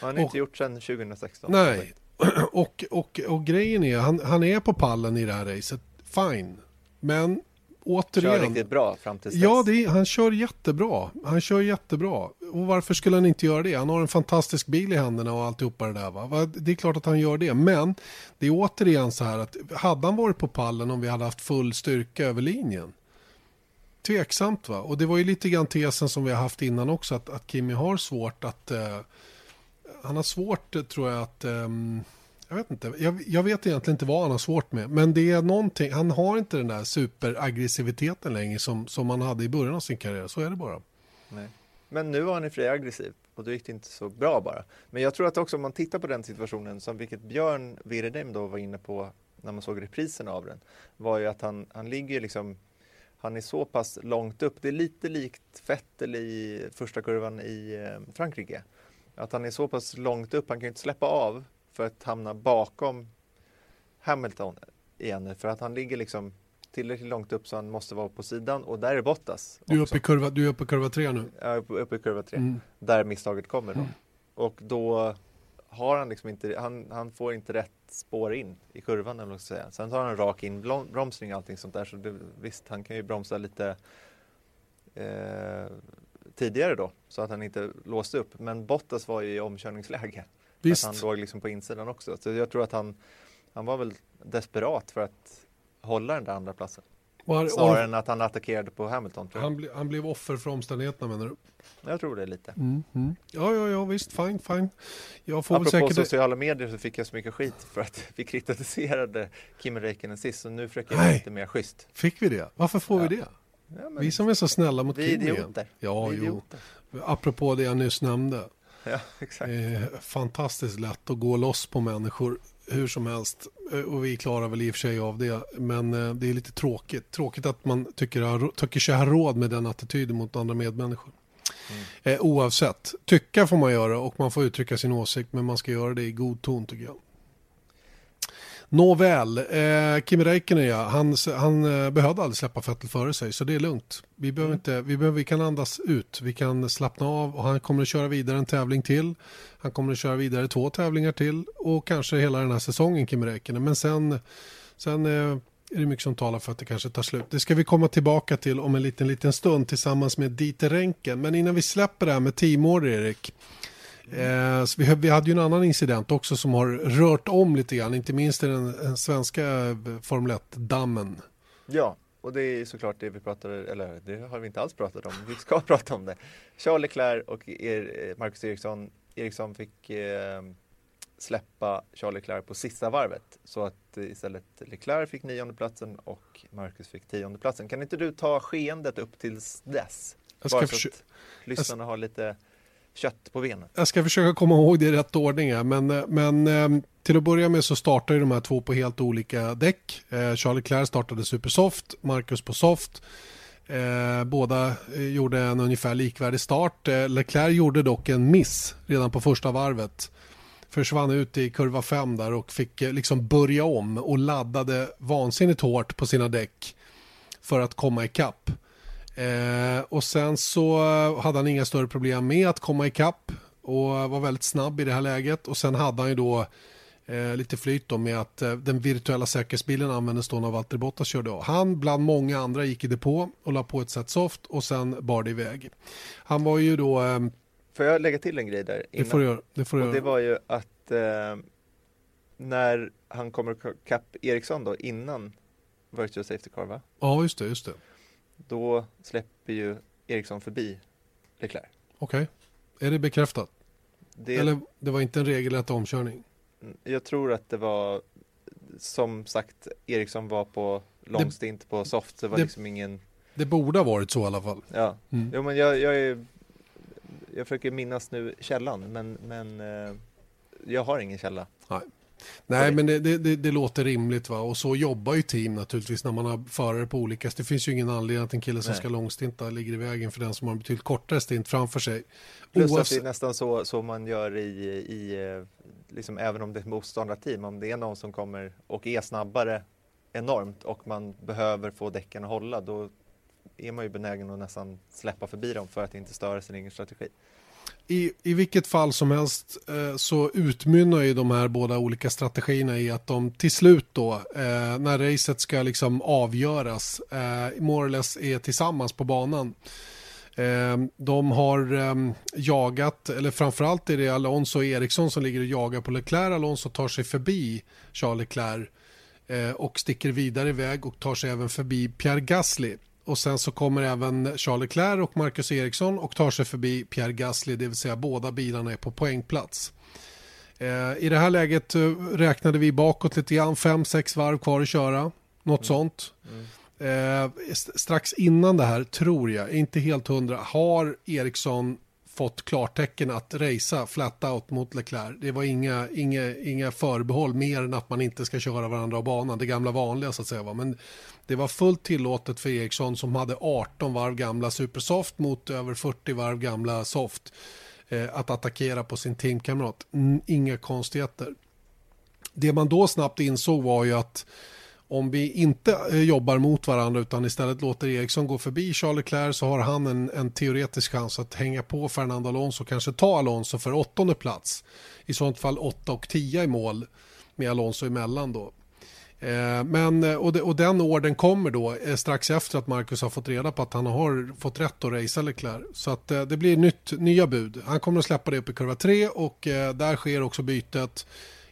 Har han inte och, gjort sedan 2016? Nej, och, och, och grejen är han, han är på pallen i det här racet. Fine. Men återigen. Kör riktigt bra fram till dess. Ja, är, han kör jättebra. Han kör jättebra. Och varför skulle han inte göra det? Han har en fantastisk bil i händerna och alltihopa det där. Va? Det är klart att han gör det. Men det är återigen så här att hade han varit på pallen om vi hade haft full styrka över linjen? Tveksamt va? Och det var ju lite grann tesen som vi har haft innan också att, att Kimi har svårt att eh, han har svårt tror jag att um, jag vet inte. Jag, jag, vet egentligen inte vad han har svårt med. Men det är någonting. Han har inte den där superaggressiviteten längre som, som han hade i början av sin karriär. Så är det bara. Nej. Men nu var han i fri aggressiv och då gick det inte så bra bara. Men jag tror att också om man tittar på den situationen som vilket Björn Wirdheim då var inne på när man såg reprisen av den var ju att han, han ligger liksom han är så pass långt upp. Det är lite likt Vettel i första kurvan i eh, Frankrike. Att han är så pass långt upp, han kan inte släppa av för att hamna bakom Hamilton igen för att han ligger liksom tillräckligt långt upp så han måste vara på sidan och där är Bottas. Du är uppe i kurva, du är uppe i kurva 3 nu? Ja, uppe, uppe i kurva 3. Mm. Där misstaget kommer då. Mm. Och då har han liksom inte, han, han får inte rätt spår in i kurvan eller säga. Sen tar han rak inbromsning och allting sånt där så det, visst, han kan ju bromsa lite eh, tidigare då så att han inte låste upp. Men Bottas var ju i omkörningsläge. Visst. Att han låg liksom på insidan också. Så jag tror att han, han var väl desperat för att hålla den där andra platsen. Var, Snarare or... än att han attackerade på Hamilton. Han, ble, han, blev offer för omständigheterna menar du? Jag tror det lite. Mm, mm. Ja, ja, ja, visst, fine, fine. Jag får Apropå säkert... sociala medier så fick jag så mycket skit för att vi kritiserade Kim Räikkönen sist, så nu försöker jag vara lite mer schysst. Fick vi det? Varför får ja. vi det? Ja, vi som är så snälla mot vi Kim idioter. Ja, vi jo. Apropå det jag nyss nämnde. Ja, exakt. Eh, fantastiskt lätt att gå loss på människor hur som helst. Eh, och vi klarar väl i och för sig av det. Men eh, det är lite tråkigt. Tråkigt att man tycker, tycker sig ha råd med den attityden mot andra medmänniskor. Mm. Eh, oavsett. Tycka får man göra och man får uttrycka sin åsikt. Men man ska göra det i god ton tycker jag. Nåväl, eh, Kimi Räikkönen ja, han, han eh, behövde aldrig släppa Vettel före sig så det är lugnt. Vi, behöver mm. inte, vi, behöver, vi kan andas ut, vi kan slappna av och han kommer att köra vidare en tävling till. Han kommer att köra vidare två tävlingar till och kanske hela den här säsongen Kimi Räikkönen. Men sen, sen eh, är det mycket som talar för att det kanske tar slut. Det ska vi komma tillbaka till om en liten, liten stund tillsammans med Dieter Renken. Men innan vi släpper det här med teamorder Erik. Eh, vi, vi, hade ju en annan incident också som har rört om lite grann, inte minst i den, den svenska eh, Formel 1-dammen. Ja, och det är såklart det vi pratar, eller det har vi inte alls pratat om, vi ska prata om det. Charles Leclerc och er, eh, Marcus Eriksson, Eriksson fick eh, släppa Charles Leclerc på sista varvet så att istället Leclerc fick niondeplatsen och Marcus fick tiondeplatsen. Kan inte du ta skeendet upp tills dess? Jag ska Bara så att lyssnarna har lite kött på benen. Jag ska försöka komma ihåg det i rätt ordning. Men, eh, men eh, till att börja med så startar ju de här två på helt olika däck. Eh, Charlie Claire startade supersoft, Marcus på soft. Eh, båda gjorde en ungefär likvärdig start. Leclerc gjorde dock en miss redan på första varvet. Försvann ut i kurva 5 där och fick liksom börja om och laddade vansinnigt hårt på sina däck för att komma ikapp. Eh, och sen så hade han inga större problem med att komma ikapp och var väldigt snabb i det här läget. Och sen hade han ju då eh, lite flyt då med att eh, den virtuella säkerhetsbilen användes då när Valtteri Bottas körde av. Han bland många andra gick i depå och la på ett set soft och sen bar det iväg. Han var ju då... Eh, får jag lägga till en grej där? Innan? Det får du göra. Det, får du och det var ju att eh, när han kommer kapp Eriksson då innan virtual safety car va? Ja, just det, just det då släpper ju Eriksson förbi Leclerc. Okej, okay. är det bekräftat? Det... Eller det var inte en regelrätt omkörning? Mm, jag tror att det var som sagt Eriksson var på lång stint på soft så det var det, liksom ingen Det borde ha varit så i alla fall. Ja, mm. jo, men jag, jag, är, jag försöker minnas nu källan men, men eh, jag har ingen källa. Nej. Nej, men det, det, det, låter rimligt va. Och så jobbar ju team naturligtvis när man har förare på olika. Det finns ju ingen anledning att en kille som Nej. ska långstinta ligger i vägen för den som har en betydligt kortare stint framför sig. Plus Oavs... att det är nästan så, så man gör i, i liksom, även om det är ett motståndarteam. Om det är någon som kommer och är snabbare enormt och man behöver få däcken att hålla, då är man ju benägen att nästan släppa förbi dem för att inte störa sin egen strategi. I, I vilket fall som helst eh, så utmynnar ju de här båda olika strategierna i att de till slut då eh, när racet ska liksom avgöras eh, more or less är tillsammans på banan. Eh, de har eh, jagat, eller framförallt är det Alonso och Eriksson som ligger och jagar på Leclerc. Alonso tar sig förbi Charles Leclerc eh, och sticker vidare iväg och tar sig även förbi Pierre Gasly och sen så kommer även Charles Leclerc och Marcus Eriksson och tar sig förbi Pierre Gasly, det vill säga båda bilarna är på poängplats. Eh, I det här läget eh, räknade vi bakåt lite grann, 5-6 varv kvar att köra, något mm. sånt. Mm. Eh, strax innan det här, tror jag, inte helt hundra, har Eriksson fått klartecken att racea flat out mot Leclerc. Det var inga, inga, inga förbehåll mer än att man inte ska köra varandra av banan, det gamla vanliga så att säga. Va? Men det var fullt tillåtet för Eriksson som hade 18 varv gamla Supersoft mot över 40 varv gamla Soft eh, att attackera på sin teamkamrat. Inga konstigheter. Det man då snabbt insåg var ju att om vi inte eh, jobbar mot varandra utan istället låter Eriksson gå förbi Charles Leclerc så har han en, en teoretisk chans att hänga på Fernando Alonso och kanske ta Alonso för åttonde plats. I sånt fall 8 och 10 i mål med Alonso emellan då. Eh, men, eh, och, de, och den orden kommer då eh, strax efter att Marcus har fått reda på att han har fått rätt att racea Leclerc. Så att det blir nytt, nya bud. Han kommer att släppa det upp i kurva 3 och där sker också bytet.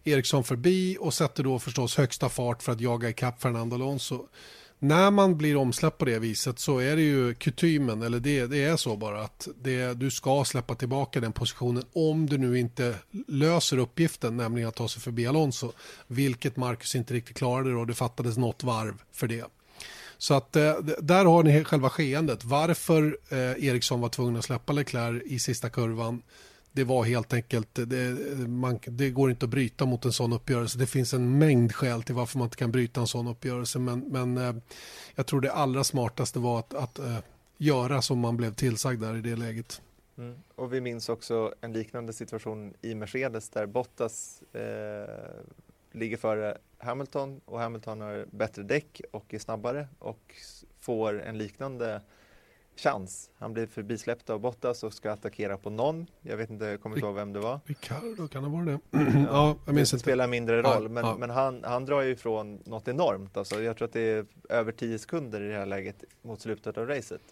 Eriksson förbi och sätter då förstås högsta fart för att jaga ikapp Fernando Alonso. När man blir omsläppt på det viset så är det ju kutymen, eller det, det är så bara att det, du ska släppa tillbaka den positionen om du nu inte löser uppgiften, nämligen att ta sig förbi Alonso. Vilket Marcus inte riktigt klarade och det fattades något varv för det. Så att eh, där har ni själva skeendet. Varför eh, Eriksson var tvungen att släppa Leclerc i sista kurvan det var helt enkelt, det, man, det går inte att bryta mot en sån uppgörelse. Det finns en mängd skäl till varför man inte kan bryta en sån uppgörelse. Men, men eh, jag tror det allra smartaste var att, att eh, göra som man blev tillsagd där i det läget. Mm. Och vi minns också en liknande situation i Mercedes där Bottas eh, ligger före Hamilton och Hamilton har bättre däck och är snabbare och får en liknande chans. Han blir förbisläppt av Bottas och ska attackera på någon. Jag vet inte, jag kommer inte ihåg vem det var. Ricardo, kan det vara det? ja, jag minns det inte. spelar mindre roll, ja, men, ja. men han, han drar ju ifrån något enormt. Alltså, jag tror att det är över 10 sekunder i det här läget mot slutet av racet.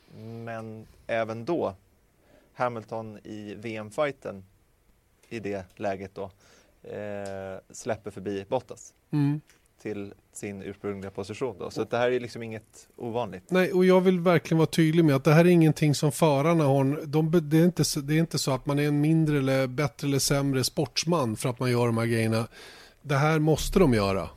Men även då, Hamilton i VM-fighten i det läget då, eh, släpper förbi Bottas. Mm till sin ursprungliga position. Då. Så det här är liksom inget ovanligt. Nej, och jag vill verkligen vara tydlig med att det här är ingenting som förarna har. De, det, är inte, det är inte så att man är en mindre eller bättre eller sämre sportsman för att man gör de här grejerna. Det här måste de göra.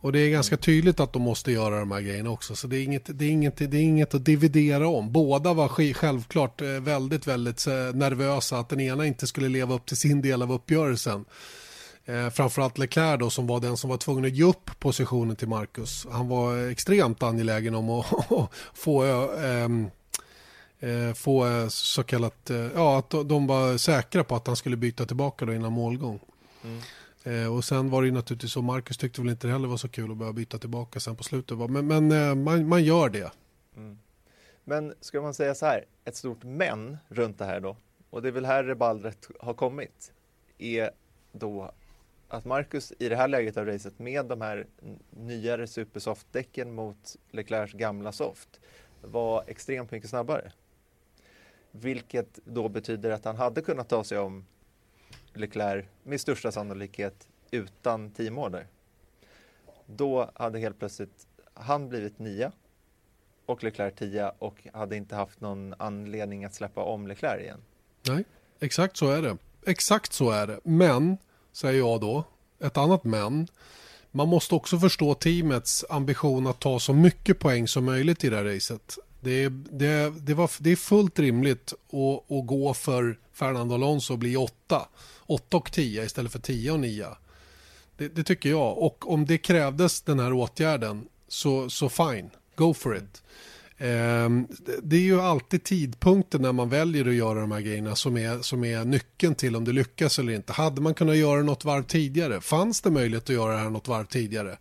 Och det är ganska tydligt att de måste göra de här grejerna också. Så det är inget, det är inget, det är inget att dividera om. Båda var självklart eh, väldigt, väldigt eh, nervösa att den ena inte skulle leva upp till sin del av uppgörelsen. Eh, framförallt Leclerc då, som var den som var tvungen att ge upp positionen till Marcus. Han var extremt angelägen om att få, äh, äh, få så kallat, äh, ja att de var säkra på att han skulle byta tillbaka då innan målgång. Mm. Eh, och sen var det ju naturligtvis så, Marcus tyckte väl inte heller var så kul att börja byta tillbaka sen på slutet. Men, men eh, man, man, gör det. Mm. Men ska man säga så här, ett stort men runt det här då, och det är väl här reballret har kommit, är då att Marcus i det här läget av racet med de här nyare supersoft-däcken mot Leclercs gamla soft var extremt mycket snabbare. Vilket då betyder att han hade kunnat ta sig om Leclerc med största sannolikhet utan teamorder. Då hade helt plötsligt han blivit nia och Leclerc tia och hade inte haft någon anledning att släppa om Leclerc igen. Nej, exakt så är det. Exakt så är det. Men säger jag då. Ett annat men. Man måste också förstå teamets ambition att ta så mycket poäng som möjligt i det här racet. Det det, det, var, det är fullt rimligt att, att gå för Fernando Alonso och bli 8. 8 och 10 istället för 10 och 9. Det, det, tycker jag. Och om det krävdes den här åtgärden så, så fine, go for it. Ehm, det är ju alltid tidpunkten när man väljer att göra de här grejerna som är, som är nyckeln till om det lyckas eller inte. Hade man kunnat göra något varv tidigare? Fanns det möjlighet att göra det här något varv tidigare?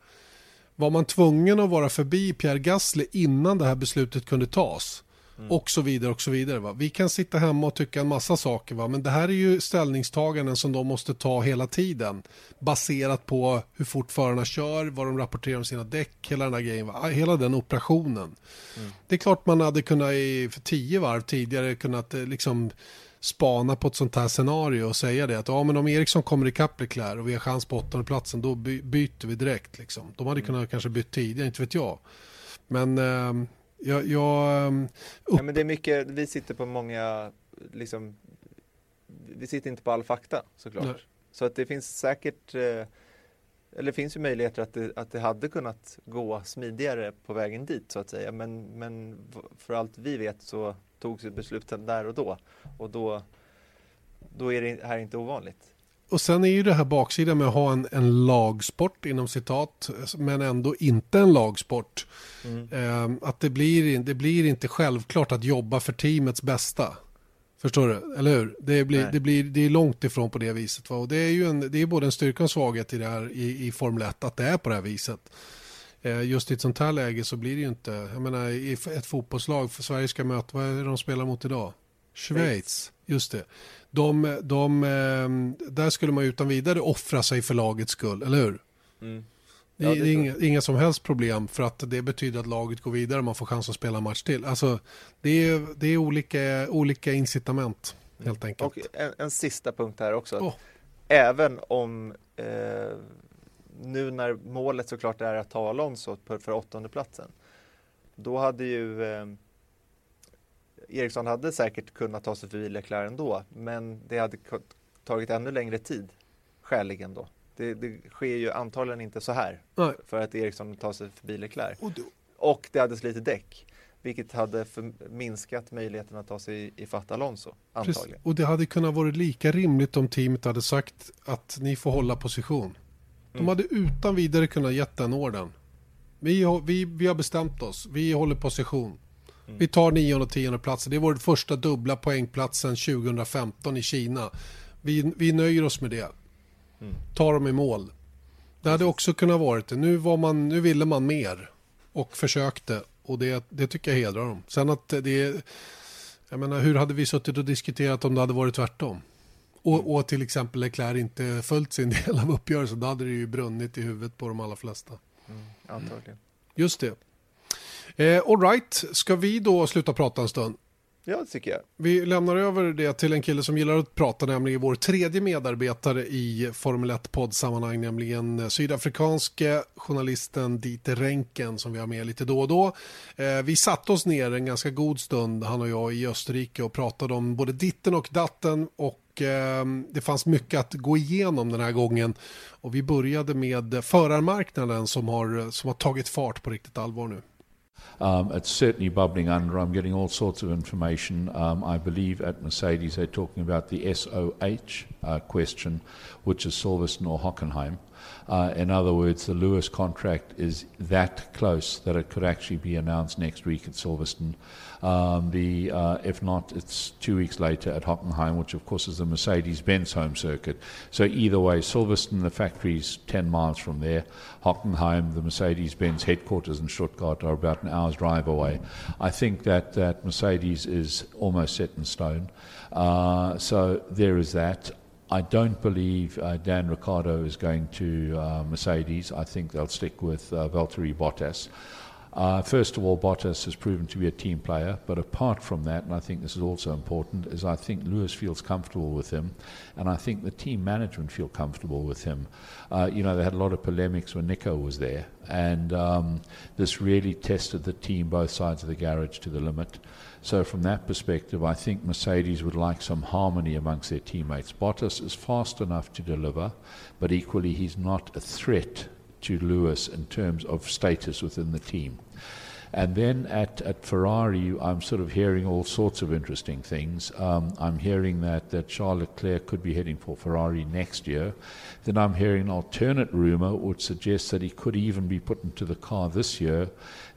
Var man tvungen att vara förbi Pierre Gasly innan det här beslutet kunde tas? Mm. Och så vidare och så vidare. Va? Vi kan sitta hemma och tycka en massa saker va? men det här är ju ställningstaganden som de måste ta hela tiden. Baserat på hur fort förarna kör, vad de rapporterar om sina däck, hela den här grejen. Va? Hela den operationen. Mm. Det är klart man hade kunnat i, för tio varv tidigare kunnat eh, liksom spana på ett sånt här scenario och säga det att ja, men om Eriksson kommer ikapp Leclerc och vi har chans på åttonde platsen då by byter vi direkt. Liksom. De hade mm. kunnat kanske byta tidigare, inte vet jag. Men eh, jag... jag um, ja, men det är mycket, vi sitter på många, liksom, vi sitter inte på all fakta såklart. Nej. Så att det finns säkert, eh, eller det finns ju möjligheter att det, att det hade kunnat gå smidigare på vägen dit så att säga. Men, men för allt vi vet så togs besluten där och då. Och då, då är det här inte ovanligt. Och sen är ju det här baksidan med att ha en, en lagsport inom citat, men ändå inte en lagsport. Mm. Eh, att det blir, det blir inte självklart att jobba för teamets bästa. Förstår du? Eller hur? Det, blir, det, blir, det är långt ifrån på det viset. Va? Och det är ju en, det är både en styrka och en svaghet i det här i, i Formel 1 att det är på det här viset. Eh, just i ett sånt här läge så blir det ju inte, jag menar i ett fotbollslag, för Sverige ska möta, vad är det de spelar mot idag? Schweiz, just det. De, de, eh, där skulle man utan vidare offra sig för lagets skull, eller hur? Mm. Ja, det, är inga, inga, som helst problem för att det betyder att laget går vidare och man får chans att spela match till. Alltså, det är, det är olika, olika incitament helt mm. enkelt. Och en, en sista punkt här också. Oh. Även om eh, nu när målet såklart är att ta Alonso för, för åttonde platsen då hade ju eh, Eriksson hade säkert kunnat ta sig förbi Leclerc ändå, men det hade tagit ännu längre tid, skäligen då. Det, det sker ju antagligen inte så här Nej. för att Eriksson tar sig förbi Leclerc. Och, då... och det hade slitit däck, vilket hade minskat möjligheten att ta sig i fatt Alonso, antagligen. Precis. Och det hade kunnat vara lika rimligt om teamet hade sagt att ni får hålla position. De mm. hade utan vidare kunnat gett den orden. Vi, vi, vi har bestämt oss, vi håller position. Mm. Vi tar nionde och tionde platsen. Det är vår första dubbla poängplatsen 2015 i Kina. Vi, vi nöjer oss med det. Mm. Tar dem i mål. Det hade också kunnat varit det. Nu, var man, nu ville man mer och försökte och det, det tycker jag hedrar dem. Sen att det jag menar, hur hade vi suttit och diskuterat om det hade varit tvärtom? Och, mm. och till exempel Leclerc inte följt sin del av uppgörelsen, då hade det ju brunnit i huvudet på de allra flesta. Mm, antagligen. Just det. Eh, all right, ska vi då sluta prata en stund? Ja, det tycker jag. Vi lämnar över det till en kille som gillar att prata, nämligen vår tredje medarbetare i Formel 1-poddsammanhang, nämligen sydafrikanske journalisten Dieter Renken som vi har med lite då och då. Eh, vi satte oss ner en ganska god stund, han och jag, i Österrike och pratade om både ditten och datten och eh, det fanns mycket att gå igenom den här gången. Och vi började med förarmarknaden som har, som har tagit fart på riktigt allvar nu. Um, it's certainly bubbling under. I'm getting all sorts of information. Um, I believe at Mercedes they're talking about the SOH uh, question, which is Silverstone or Hockenheim. Uh, in other words, the Lewis contract is that close that it could actually be announced next week at Silverstone. Um, the, uh, if not, it's two weeks later at Hockenheim, which of course is the Mercedes-Benz home circuit. So either way, Silverstone, the factory's 10 miles from there. Hockenheim, the Mercedes-Benz headquarters in Stuttgart, are about an hour's drive away. I think that, that Mercedes is almost set in stone. Uh, so there is that. I don't believe uh, Dan Ricciardo is going to uh, Mercedes. I think they'll stick with uh, Valtteri Bottas. Uh, first of all, Bottas has proven to be a team player, but apart from that, and I think this is also important, is I think Lewis feels comfortable with him, and I think the team management feel comfortable with him. Uh, you know, they had a lot of polemics when Nico was there, and um, this really tested the team, both sides of the garage, to the limit. So, from that perspective, I think Mercedes would like some harmony amongst their teammates. Bottas is fast enough to deliver, but equally, he's not a threat to Lewis in terms of status within the team. And then at, at Ferrari, I'm sort of hearing all sorts of interesting things. Um, I'm hearing that, that Charles Leclerc could be heading for Ferrari next year. Then I'm hearing an alternate rumor which suggests that he could even be put into the car this year,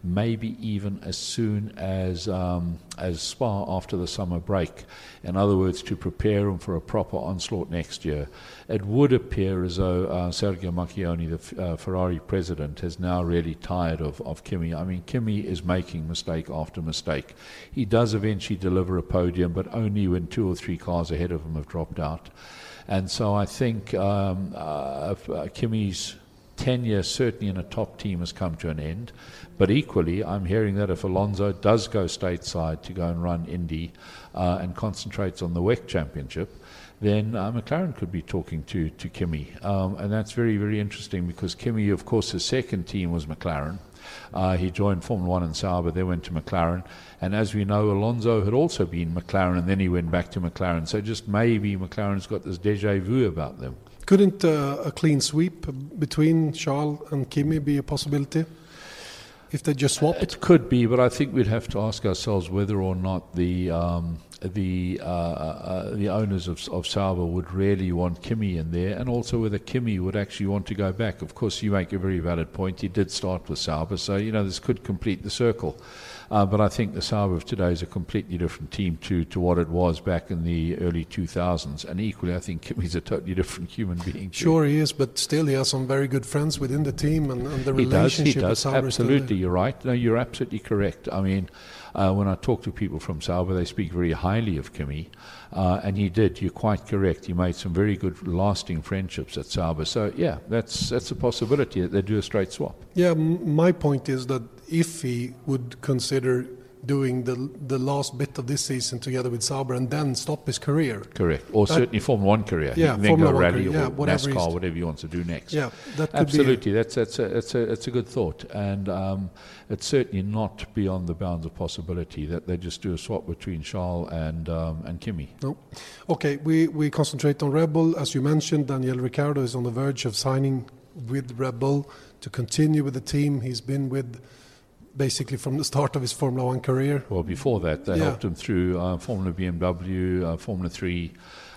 maybe even as soon as, um, as Spa after the summer break. In other words, to prepare him for a proper onslaught next year. It would appear as though uh, Sergio Macchioni, the uh, Ferrari president, is now really tired of, of Kimi. I mean, Kimi is making mistake after mistake. He does eventually deliver a podium, but only when two or three cars ahead of him have dropped out. And so I think um, uh, uh Kimi's tenure, certainly in a top team, has come to an end. But equally, I'm hearing that if Alonso does go stateside to go and run Indy uh, and concentrates on the WEC Championship, then uh, McLaren could be talking to, to Kimi. Um, and that's very, very interesting because Kimi, of course, his second team was McLaren. Uh, he joined Formula One in Sauber, then went to McLaren. And as we know, Alonso had also been McLaren, and then he went back to McLaren. So just maybe McLaren's got this deja vu about them. Couldn't uh, a clean sweep between Charles and Kimi be a possibility? If they just swap it? It could be, but I think we'd have to ask ourselves whether or not the. Um, the uh, uh, the owners of, of Sauber would really want Kimi in there, and also whether Kimi would actually want to go back. Of course, you make a very valid point. He did start with Sauber, so you know this could complete the circle. Uh, but I think the Sauber of today is a completely different team to, to what it was back in the early 2000s. And equally, I think Kimi's a totally different human being. Too. Sure, he is, but still, he has some very good friends within the team, and, and the he relationship does, he does. Absolutely, you're right. No, you're absolutely correct. I mean, uh, when I talk to people from Sauber, they speak very highly of Kimi. Uh, and he did, you're quite correct. He made some very good, lasting friendships at Sauber. So, yeah, that's, that's a possibility that they do a straight swap. Yeah, m- my point is that if he would consider doing the the last bit of this season together with Sauber and then stop his career. Correct. Or that, certainly Formula One career. Yeah, then Formula go rally career, or yeah, whatever NASCAR, whatever he wants to do next. Yeah, that absolutely. that's that's a, that's a that's a good thought, and um, it's certainly not beyond the bounds of possibility that they just do a swap between Charles and um, and Kimi. No. Okay, we we concentrate on Red Bull as you mentioned. Daniel Ricciardo is on the verge of signing with Red Bull to continue with the team. He's been with basically from the start of his Formula One career. Well, before that, they yeah. helped him through uh, Formula BMW, uh, Formula 3.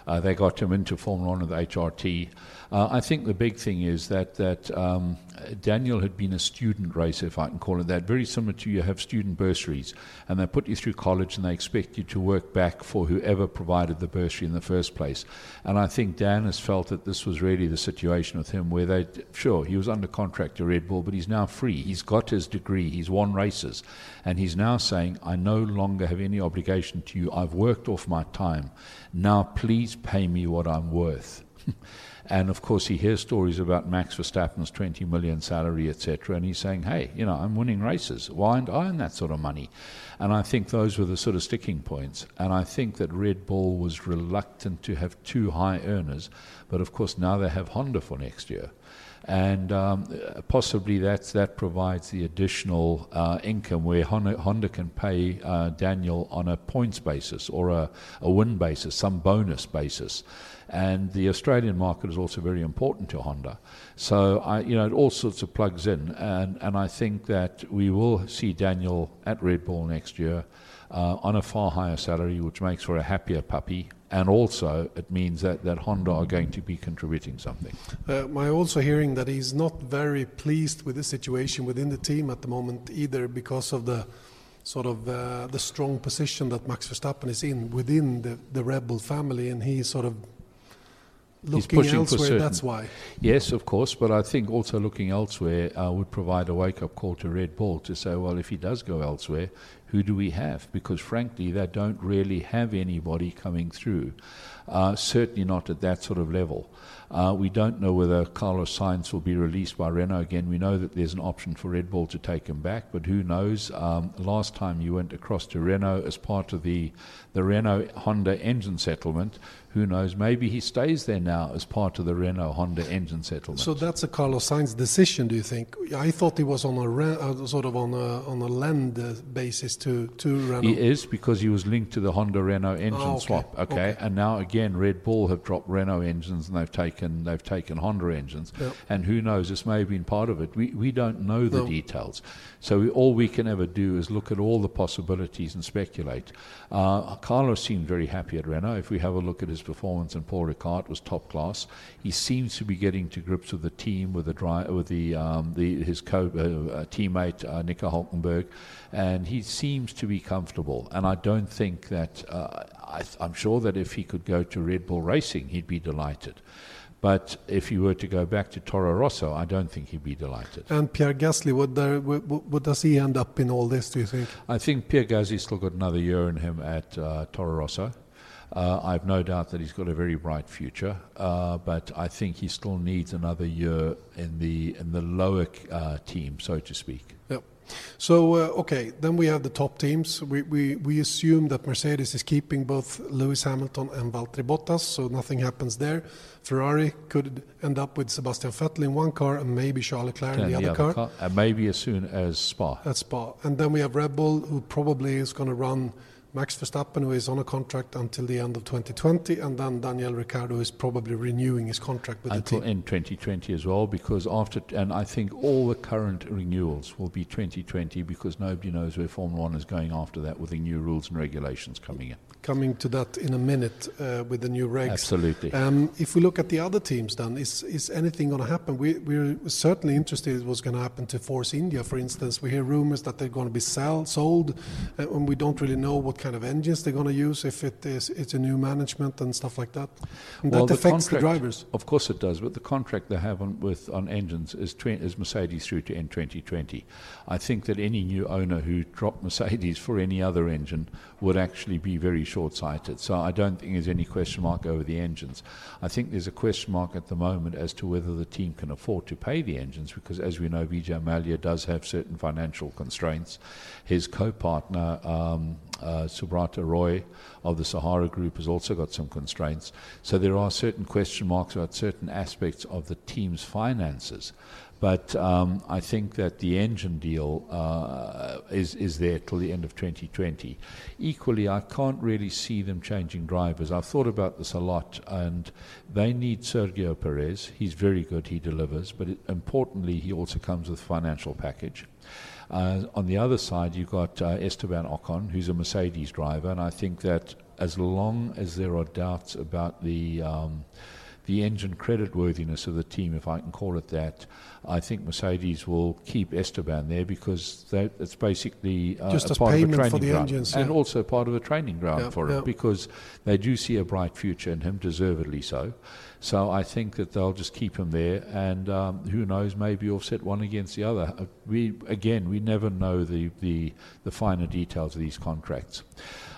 Uh, they got him into Formula One with HRT. Uh, I think the big thing is that that um, Daniel had been a student racer, if I can call it that, very similar to you have student bursaries, and they put you through college and they expect you to work back for whoever provided the bursary in the first place. And I think Dan has felt that this was really the situation with him, where they, sure, he was under contract to Red Bull, but he's now free. He's got his degree, he's won races, and he's now saying, I no longer have any obligation to you. I've worked off my time. Now please pay me what I'm worth. And of course, he hears stories about Max Verstappen's 20 million salary, etc. And he's saying, hey, you know, I'm winning races. Why aren't I earn that sort of money? And I think those were the sort of sticking points. And I think that Red Bull was reluctant to have two high earners. But of course, now they have Honda for next year and um, possibly that's, that provides the additional uh, income where Honda, Honda can pay uh, Daniel on a points basis or a, a win basis, some bonus basis. And the Australian market is also very important to Honda. So, I, you know, it all sorts of plugs in. And, and I think that we will see Daniel at Red Bull next year uh, on a far higher salary, which makes for a happier puppy. And also, it means that, that Honda are going to be contributing something. Uh, I'm also hearing that he's not very pleased with the situation within the team at the moment either because of the sort of uh, the strong position that Max Verstappen is in within the, the Red Bull family, and he's sort of looking elsewhere, that's why. Yes, of course, but I think also looking elsewhere uh, would provide a wake up call to Red Bull to say, well, if he does go elsewhere, who do we have? Because frankly, they don't really have anybody coming through, uh, certainly not at that sort of level. Uh, we don't know whether Carlos Sainz will be released by Renault again. We know that there's an option for Red Bull to take him back, but who knows? Um, last time you went across to Renault as part of the, the Renault Honda engine settlement, who knows? Maybe he stays there now as part of the Renault Honda engine settlement. So that's a Carlos Sainz decision, do you think? I thought he was on a re- uh, sort of on a on a lend uh, basis to to Renault. He is because he was linked to the Honda Renault engine Oh, okay, swap. Okay? okay. and now again, Red Bull have dropped Renault engines and they've taken they've taken Honda engines. Yep. And who knows? This may have been part of it. We we don't know the No. details. So we, all we can ever do is look at all the possibilities and speculate. Uh, Carlos seemed very happy at Renault. If we have a look at his performance, and Paul Ricard was top class. He seems to be getting to grips with the team, with the dri- with the, um, the his co uh, uh, teammate uh, Nico Hulkenberg, and he seems to be comfortable. And I don't think that uh, I, I'm sure that if he could go to Red Bull Racing, he'd be delighted. But if he were to go back to Toro Rosso, I don't think he'd be delighted. and Pierre Gasly, what, there, what, what does he end up in all this? Do you think? I think Pierre Gasly's still got another year in him at uh, Toro Rosso. Uh, I've no doubt that he's got a very bright future, uh, but I think he still needs another year in the in the lower uh, team, so to speak. Yep. So uh, okay, then we have the top teams. We, we we assume that Mercedes is keeping both Lewis Hamilton and Valtteri Bottas, so nothing happens there. Ferrari could end up with Sebastian Vettel in one car and maybe Charles Leclerc in the, other, car. and maybe as soon as Spa. At Spa, and then we have Red Bull, who probably is going to run Max Verstappen, who is on a contract until the end of 2020, and then Daniel Ricciardo is probably renewing his contract with until the team. in 2020 as well because after and I think all the current renewals will be 2020 because nobody knows where Formula 1 is going after that with the new rules and regulations coming in Coming to that in a minute uh, with the new regs. absolutely Um, if we look at the other teams, then is is anything going to happen? We, we're certainly interested in what's going to happen to Force India, for instance. We hear rumors that they're going to be sell, sold, uh, and we don't really know what kind of engines they're going to use. If it is it's a new management and stuff like that, that affects the drivers. Of course it does, but the contract they have on, with on engines is Mercedes through to end 2020. I think that any new owner who dropped Mercedes for any other engine would actually be very short-sighted. So I don't think there's any question mark over the engines. I think there's a question mark at the moment as to whether the team can afford to pay the engines because, as we know, Vijay Mallya does have certain financial constraints. His co-partner. Um, uh, Subrata Roy of the Sahara Group has also got some constraints. So there are certain question marks about certain aspects of the team's finances. But um, I think that the engine deal uh, is, is there till the end of 2020. Equally, I can't really see them changing drivers. I've thought about this a lot, and they need Sergio Perez. He's very good, he delivers, but it, importantly, he also comes with financial package. Uh, on the other side, you've got uh, Esteban Ocon, who's a Mercedes driver, and I think that as long as there are doubts about the um, the engine creditworthiness of the team, if I can call it that, I think Mercedes will keep Esteban there because that, it's basically uh, Just a part of a training for the ground, engines, and also part of a training ground Yeah, for yeah. it because they do see a bright future in him, deservedly so. So I think that they'll just keep him there, and um, who knows, maybe offset one against the other. Uh, We again, we never know the the, the finer details of these contracts.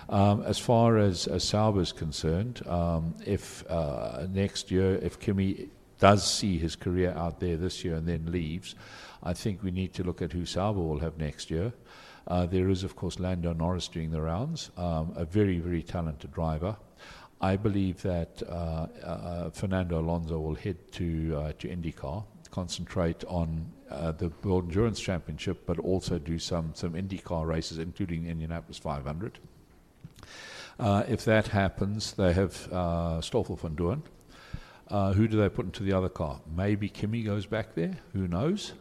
Um, as far as, as Sauber is concerned, um, if uh, next year, if Kimi does see his career out there this year and then leaves, I think we need to look at who Sauber will have next year. Uh, there is, of course, Lando Norris doing the rounds, um, a very, very talented driver. I believe that uh, uh, Fernando Alonso will head to uh, to IndyCar, concentrate on uh, the World Endurance Championship, but also do some some IndyCar races, including Indianapolis 500. Uh, if that happens, they have uh, Stoffel van Doorn. Uh, who do they put into the other car? Maybe Kimi goes back there. Who knows?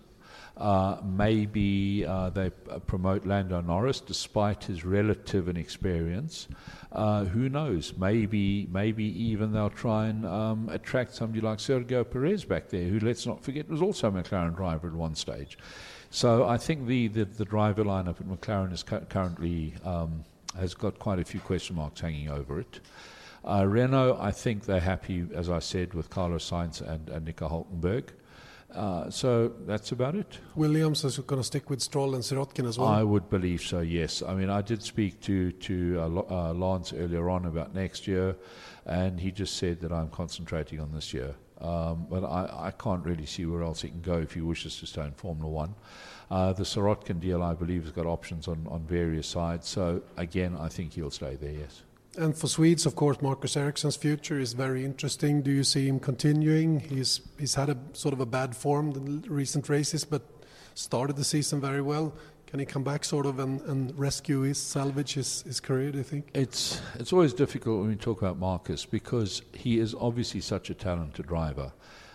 Uh, maybe uh, they uh, promote Lando Norris despite his relative inexperience. Uh, who knows? Maybe, maybe even they'll try and um, attract somebody like Sergio Perez back there, who, let's not forget, was also a McLaren driver at one stage. So I think the, the, the driver lineup at McLaren is cu- currently um, has got quite a few question marks hanging over it. Uh, Renault, I think they're happy, as I said, with Carlos Sainz and, and Nico Hulkenberg. Uh, so that's about it. Williams is going to stick with Stroll and Sirotkin as well. I would believe so. Yes. I mean, I did speak to to uh, uh, Lance earlier on about next year, and he just said that I'm concentrating on this year. Um, but I, I can't really see where else he can go if he wishes to stay in Formula One. Uh, the Sorotkin deal, I believe, has got options on, on various sides. So again, I think he'll stay there. Yes. And for Swedes, of course, Marcus Ericsson's future is very interesting. Do you see him continuing? He's he's had a sort of a bad form in recent races, but started the season very well. Can he come back sort of and, and rescue his salvage his, his career? Do you think? It's it's always difficult when we talk about Marcus because he is obviously such a talented driver.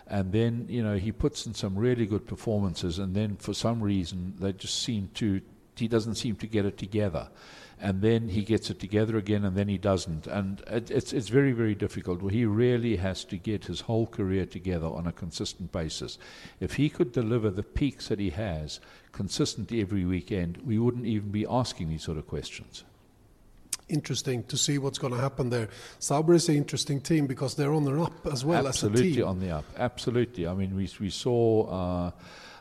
And then, you know, he puts in some really good performances, and then for some reason, they just seem to, he doesn't seem to get it together and then he gets it together again, and then he doesn't. And it, it's it's very very difficult. Well, he really has to get his whole career together on a consistent basis. If he could deliver the peaks that he has consistently every weekend, we wouldn't even be asking these sort of questions. Interesting to see what's going to happen there. Sauber is an interesting team because they're on the up as well Absolutely as a team. on the up. Absolutely. I mean, we we saw. Uh,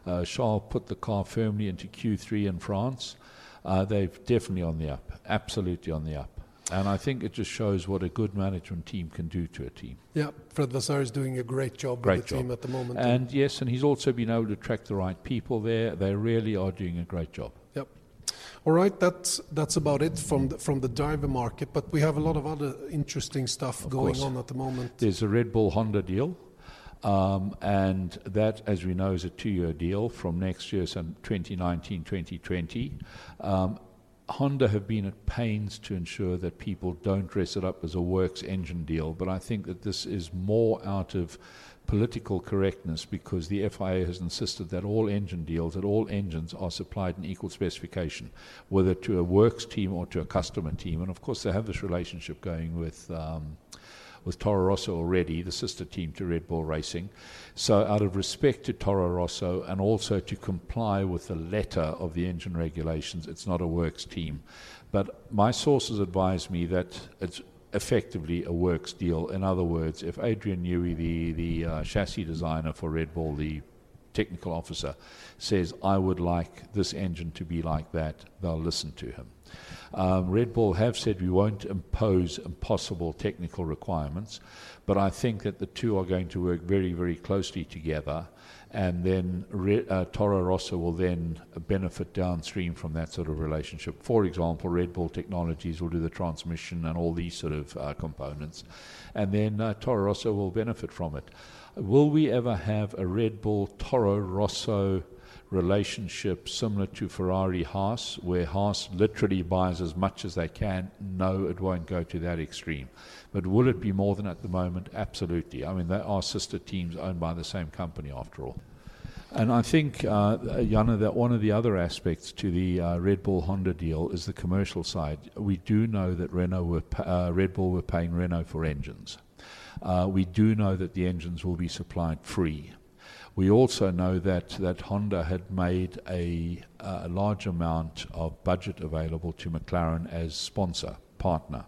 uh, Charles put the car firmly into Q3 in France. Uh, they're definitely on the up, absolutely on the up. And I think it just shows what a good management team can do to a team. Yeah, Fred Vasseur is doing a great job great with the job. team at the moment. And yes, and he's also been able to attract the right people there. They really are doing a great job. All right, that's that's about it from the, from the driver market. But we have a lot of other interesting stuff going on at the moment. There's a Red Bull Honda deal. Um, and that, as we know, is a two-year deal from next year, so 2019, 2020. Um, Honda have been at pains to ensure that people don't dress it up as a works engine deal, but I think that this is more out of political correctness because the FIA has insisted that all engine deals, that all engines are supplied in equal specification, whether to a works team or to a customer team. And of course, they have this relationship going with. Um, with Toro Rosso already, the sister team to Red Bull Racing. So, out of respect to Toro Rosso and also to comply with the letter of the engine regulations, it's not a works team. But my sources advise me that it's effectively a works deal. In other words, if Adrian Newey, the, the uh, chassis designer for Red Bull, the technical officer, says, I would like this engine to be like that, they'll listen to him. Um, Red Bull have said we won't impose impossible technical requirements, but I think that the two are going to work very, very closely together, and then uh, Toro Rosso will then benefit downstream from that sort of relationship. For example, Red Bull Technologies will do the transmission and all these sort of uh, components, and then uh, Toro Rosso will benefit from it. Will we ever have a Red Bull Toro Rosso? relationship similar to Ferrari Haas, where Haas literally buys as much as they can. No, it won't go to that extreme. But will it be more than at the moment? Absolutely. I mean, they are sister teams owned by the same company after all. And I think, uh, Jana, that one of the other aspects to the uh, Red Bull Honda deal is the commercial side. We do know that Renault were, uh, Red Bull were paying Renault for engines. Uh, we do know that the engines will be supplied free. We also know that, that Honda had made a, a large amount of budget available to McLaren as sponsor, partner.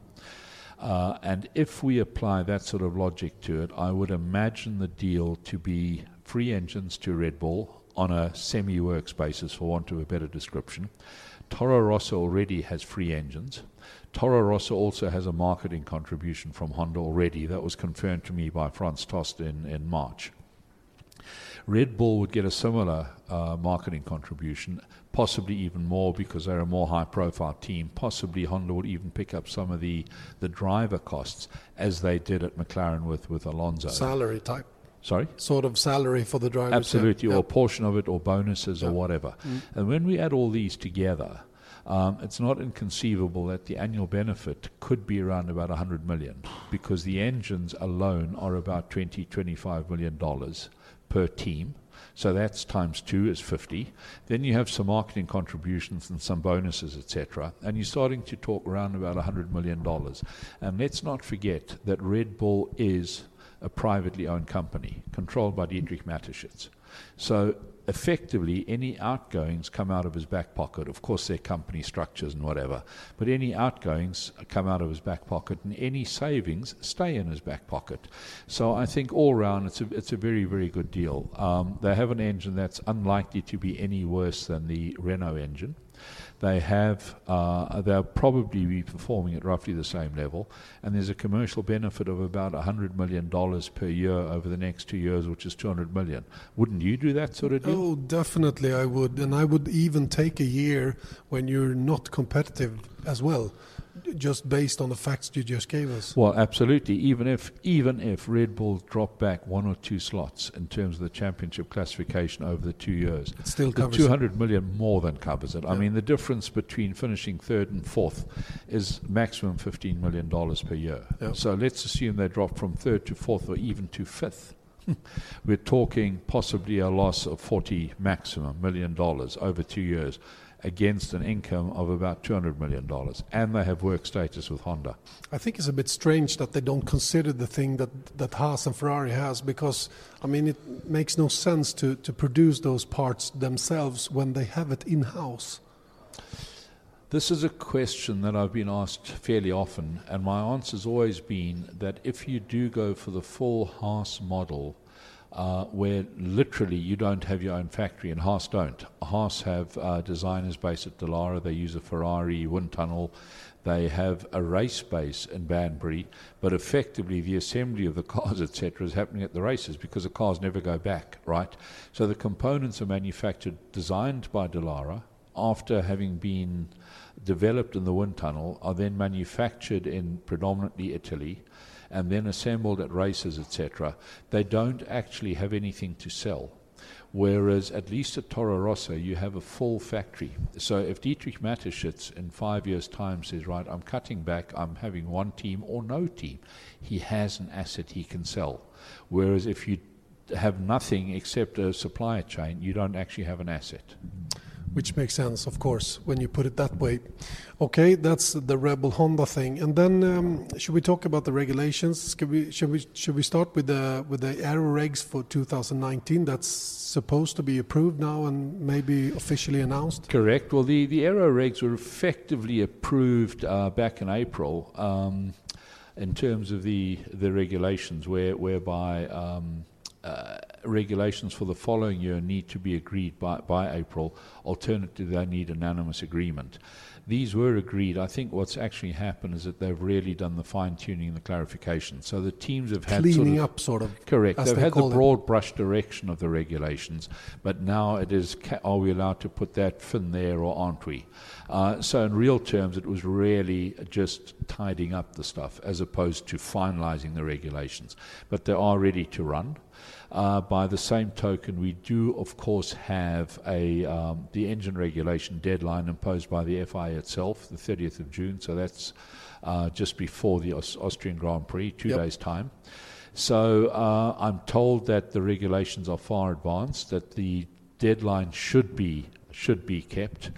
Uh, and if we apply that sort of logic to it, I would imagine the deal to be free engines to Red Bull on a semi works basis, for want of a better description. Toro Rosso already has free engines. Toro Rosso also has a marketing contribution from Honda already. That was confirmed to me by Franz Tost in, in March. Red Bull would get a similar uh, marketing contribution, possibly even more because they're a more high profile team. Possibly Honda would even pick up some of the, the driver costs as they did at McLaren with, with Alonso. Salary type. Sorry? Sort of salary for the drivers. Absolutely, yeah. or a portion of it, or bonuses, Yeah. or whatever. Mm. And when we add all these together, um, it's not inconceivable that the annual benefit could be around about 100 million because the engines alone are about 20, 25 million dollars per team. So that's times two is 50. Then you have some marketing contributions and some bonuses, etc. And you're starting to talk around about $100 million. And let's not forget that Red Bull is a privately owned company controlled by Dietrich Mateschitz. So effectively, any outgoings come out of his back pocket. Of course, they're company structures and whatever, but any outgoings come out of his back pocket, and any savings stay in his back pocket. So I think all round, it's a it's a very very good deal. Um, they have an engine that's unlikely to be any worse than the Renault engine. They have, uh, they'll probably be performing at roughly the same level, and there's a commercial benefit of about $100 million per year over the next two years, which is 200 million. Wouldn't you do that sort of deal? Oh, definitely I would. And I would even take a year when you're not competitive as well. Just based on the facts you just gave us. Well, absolutely. Even if even if Red Bull drop back one or two slots in terms of the championship classification over the two years, it still the covers. two hundred million more than covers it. I mean, the difference between finishing third and fourth is maximum fifteen million dollars per year. Yeah. So let's assume they drop from third to fourth or even to fifth. We're talking possibly a loss of forty maximum million dollars over two years. Against an income of about $200 million. And they have work status with Honda. I think it's a bit strange that they don't consider the thing that, that Haas and Ferrari has because, I mean, it makes no sense to, to produce those parts themselves when they have it in house. This is a question that I've been asked fairly often, and my answer's always been that if you do go for the full Haas model, uh, where literally you don't have your own factory, and Haas don't. Haas have uh, designers based at Dallara, they use a Ferrari wind tunnel, they have a race base in Banbury, but effectively the assembly of the cars, etc., is happening at the races because the cars never go back, right? So the components are manufactured, designed by Dallara, after having been developed in the wind tunnel, are then manufactured in predominantly Italy and then assembled at races, etc., they don't actually have anything to sell. Whereas at least at Toro Rosso, you have a full factory. So if Dietrich Mateschitz in five years' time says, right, I'm cutting back, I'm having one team or no team, he has an asset he can sell. Whereas if you have nothing except a supply chain, you don't actually have an asset. Which makes sense, of course, when you put it that way. Okay, that's the Rebel Honda thing, and then um, should we talk about the regulations? Should we should we should we start with the with the aero regs for 2019? That's supposed to be approved now and maybe officially announced. Correct. Well, the, the aero regs were effectively approved uh, back in April um, in terms of the, the regulations, where, whereby um, uh, regulations for the following year need to be agreed by, by April. Alternatively, they need unanimous agreement. These were agreed. I think what's actually happened is that they've really done the fine tuning and the clarification. So the teams have had sort Cleaning of, up, sort of. Correct. They've they had the it. broad brush direction of the regulations, but now it is ca- are we allowed to put that fin there or aren't we? Uh, so, in real terms, it was really just tidying up the stuff as opposed to finalizing the regulations. But they are ready to run. Uh, by the same token, we do, of course, have a um, the engine regulation deadline imposed by the FIA itself, the 30th of June. So that's uh, just before the Aus- Austrian Grand Prix, two Yep. days' time. So uh, I'm told that the regulations are far advanced, that the deadline should be should be kept.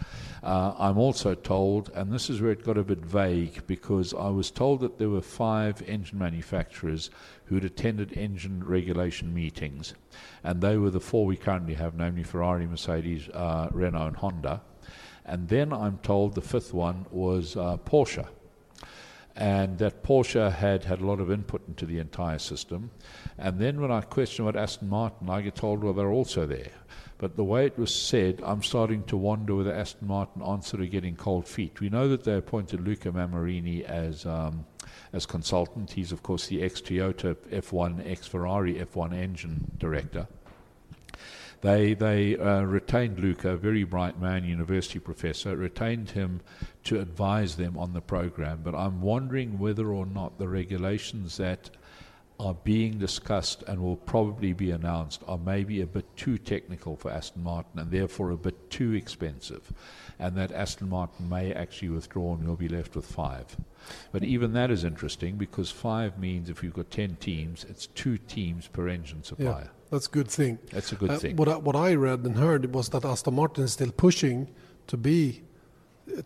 Uh, I'm also told, and this is where it got a bit vague, because I was told that there were five engine manufacturers who'd attended engine regulation meetings, and they were the four we currently have, namely Ferrari, Mercedes, uh, Renault, and Honda. And then I'm told the fifth one was uh, Porsche and that Porsche had had a lot of input into the entire system. And then when I question about Aston Martin, I get told, well, they're also there. But the way it was said, I'm starting to wonder whether Aston Martin sort of getting cold feet. We know that they appointed Luca Mammarini as um, as consultant. He's of course the ex Toyota F1, ex Ferrari F1 engine director. They they uh, retained Luca, a very bright man, university professor, retained him to advise them on the program. But I'm wondering whether or not the regulations that are being discussed and will probably be announced are maybe a bit too technical for Aston Martin and therefore a bit too expensive, and that Aston Martin may actually withdraw and we'll be left with five. But even that is interesting because five means if you've got ten teams, it's two teams per engine supplier. That's a good thing. That's a good Uh, thing. What I, what I read and heard was that Aston Martin is still pushing to be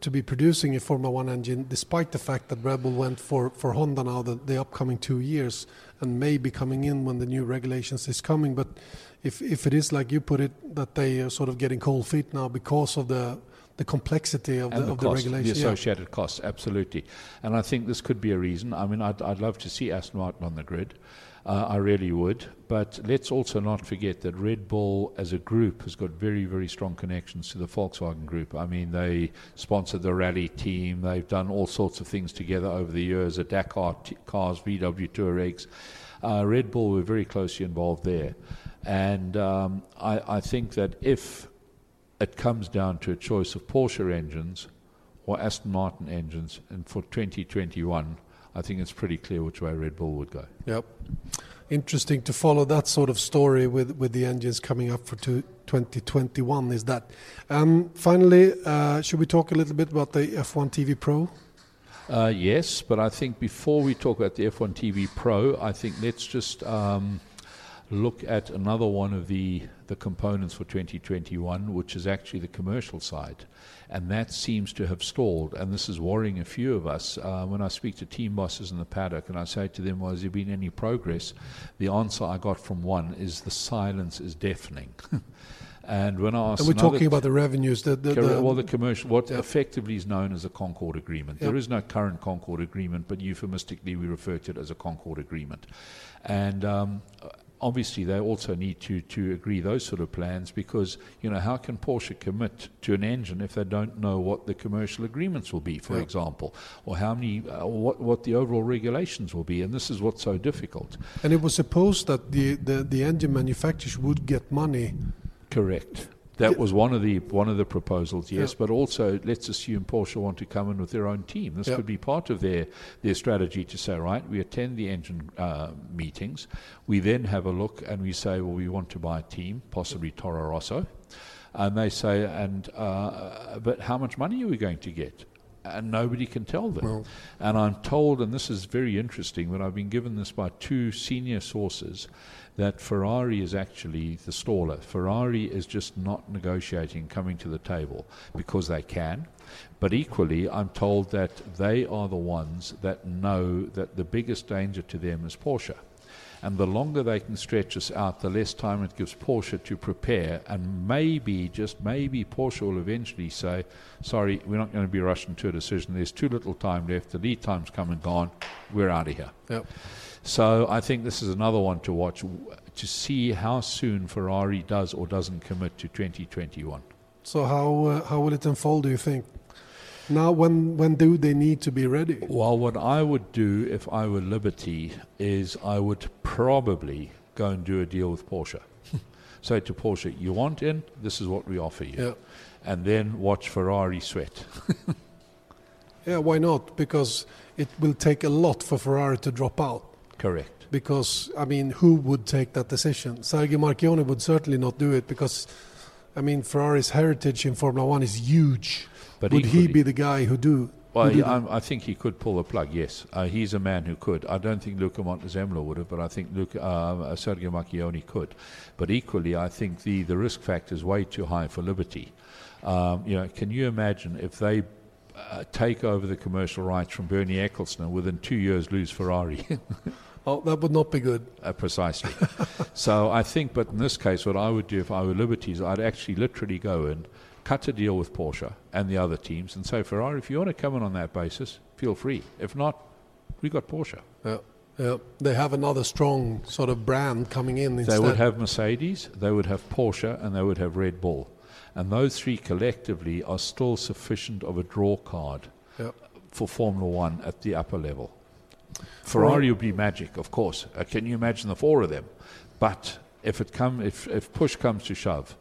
to be producing a Formula One engine, despite the fact that Red Bull went for, for Honda now the, the upcoming two years, and may be coming in when the new regulations is coming. But if if it is like you put it, that they are sort of getting cold feet now because of the the complexity of and the, the, of the cost, the regulation. yeah. associated costs, absolutely. And I think this could be a reason. I mean, I'd, I'd love to see Aston Martin on the grid. Uh, I really would. But let's also not forget that Red Bull as a group has got very, very strong connections to the Volkswagen group. I mean, they sponsored the rally team, they've done all sorts of things together over the years, the Dakar t- cars, VW Touaregs. Uh, Red Bull were very closely involved there. And um, I, I think that if it comes down to a choice of Porsche engines or Aston Martin engines, and for 2021, I think it's pretty clear which way Red Bull would go. Yep. Interesting to follow that sort of story with, with the engines coming up for two, 2021 is that. Um, finally, uh, should we talk a little bit about the F1 TV Pro? Uh, yes, but I think before we talk about the F1 TV Pro, I think let's just um, look at another one of the, the components for 2021, which is actually the commercial side. And that seems to have stalled. And this is worrying a few of us. Uh, when I speak to team bosses in the paddock and I say to them, well, has there been any progress? The answer I got from one is the silence is deafening. And when I asked, and we're talking about the revenues, the, the, the well, the commercial, what yeah. effectively is known as a Concord Agreement. There is no current Concord Agreement, but euphemistically we refer to it as a Concord Agreement. And um, obviously they also need to, to agree those sort of plans because you know how can Porsche commit to an engine if they don't know what the commercial agreements will be, for example, or how many uh, what what the overall regulations will be, and this is what's so difficult. And it was supposed that the the, the engine manufacturers would get money. Correct. That was one of the one of the proposals, yes. Yeah. But also, let's assume Porsche want to come in with their own team. This yeah. could be part of their their strategy to say, right, we attend the engine uh, meetings, we then have a look and we say, well, we want to buy a team, possibly Toro Rosso, and they say, and uh, but how much money are we going to get? and nobody can tell them. Well, and I'm told, and this is very interesting, but I've been given this by two senior sources, that Ferrari is actually the staller. Ferrari is just not negotiating, coming to the table because they can. But equally, I'm told that they are the ones that know that the biggest danger to them is Porsche. And the longer they can stretch this out, the less time it gives Porsche to prepare. And maybe, just maybe, Porsche will eventually say, sorry, we're not going to be rushing to a decision. There's too little time left. The lead time's come and gone. We're out of here. Yep. So I think this is another one to watch to see how soon Ferrari does or doesn't commit to 2021. So how uh, how will it unfold? Do you think? Now, when when do they need to be ready? Well, what I would do if I were Liberty is I would probably go and do a deal with Porsche. Say to Porsche, "You want in? This is what we offer you," yeah. and then watch Ferrari sweat. yeah, why not? Because it will take a lot for Ferrari to drop out. Correct. Because, I mean, who would take that decision? Sergio Marchionne would certainly not do it because, I mean, Ferrari's heritage in Formula One is huge. But would he be the guy who do? Well, he, I, I, think he could pull the plug. Yes, uh, he's a man who could. I don't think Luca Montezemolo would have, but I think Luca, uh, Sergio Marchionne could. But equally, I think the, the risk factor is way too high for Liberty. Um, you know, can you imagine if they uh, take over the commercial rights from Bernie Ecclestone within two years lose Ferrari? Oh, that would not be good. Uh, precisely. so I think, but in this case, what I would do if I were Liberties, I'd actually literally go and cut a deal with Porsche and the other teams and say, Ferrari, if you want to come in on that basis, feel free. If not, we got Porsche. Yeah. Yeah, they have another strong sort of brand coming in. Instead. They would have Mercedes, they would have Porsche, and they would have Red Bull, and those three collectively are still sufficient of a draw card yeah. for Formula One at the upper level. Ferrari would be magic, of course. Uh, can you imagine the four of them? But if it come, if, if push comes to shove,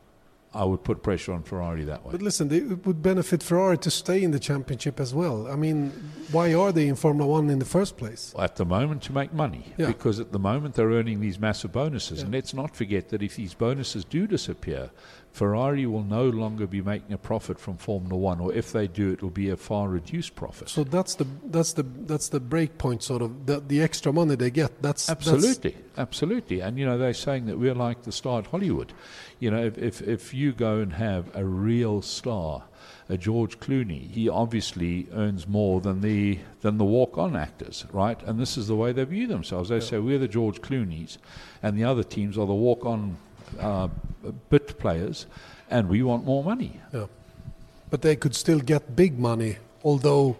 I would put pressure on Ferrari that way. But listen, it would benefit Ferrari to stay in the championship as well. I mean, why are they in Formula One in the first place? At the moment, to make money. Yeah. Because at the moment, they're earning these massive bonuses. Yeah. And let's not forget that if these bonuses do disappear, Ferrari will no longer be making a profit from Formula One, or if they do, it will be a far reduced profit. So that's the that's the that's the break point, sort of the, the extra money they get. That's absolutely, that's absolutely. And you know they're saying that we're like the star at Hollywood. You know, if if, if you go and have a real star, a George Clooney, he obviously earns more than the than the walk-on actors, right? And this is the way they view themselves. They yeah. say we're the George Clooney's, and the other teams are the walk-on uh, bit players, and we want more money. Yeah. But they could still get big money, although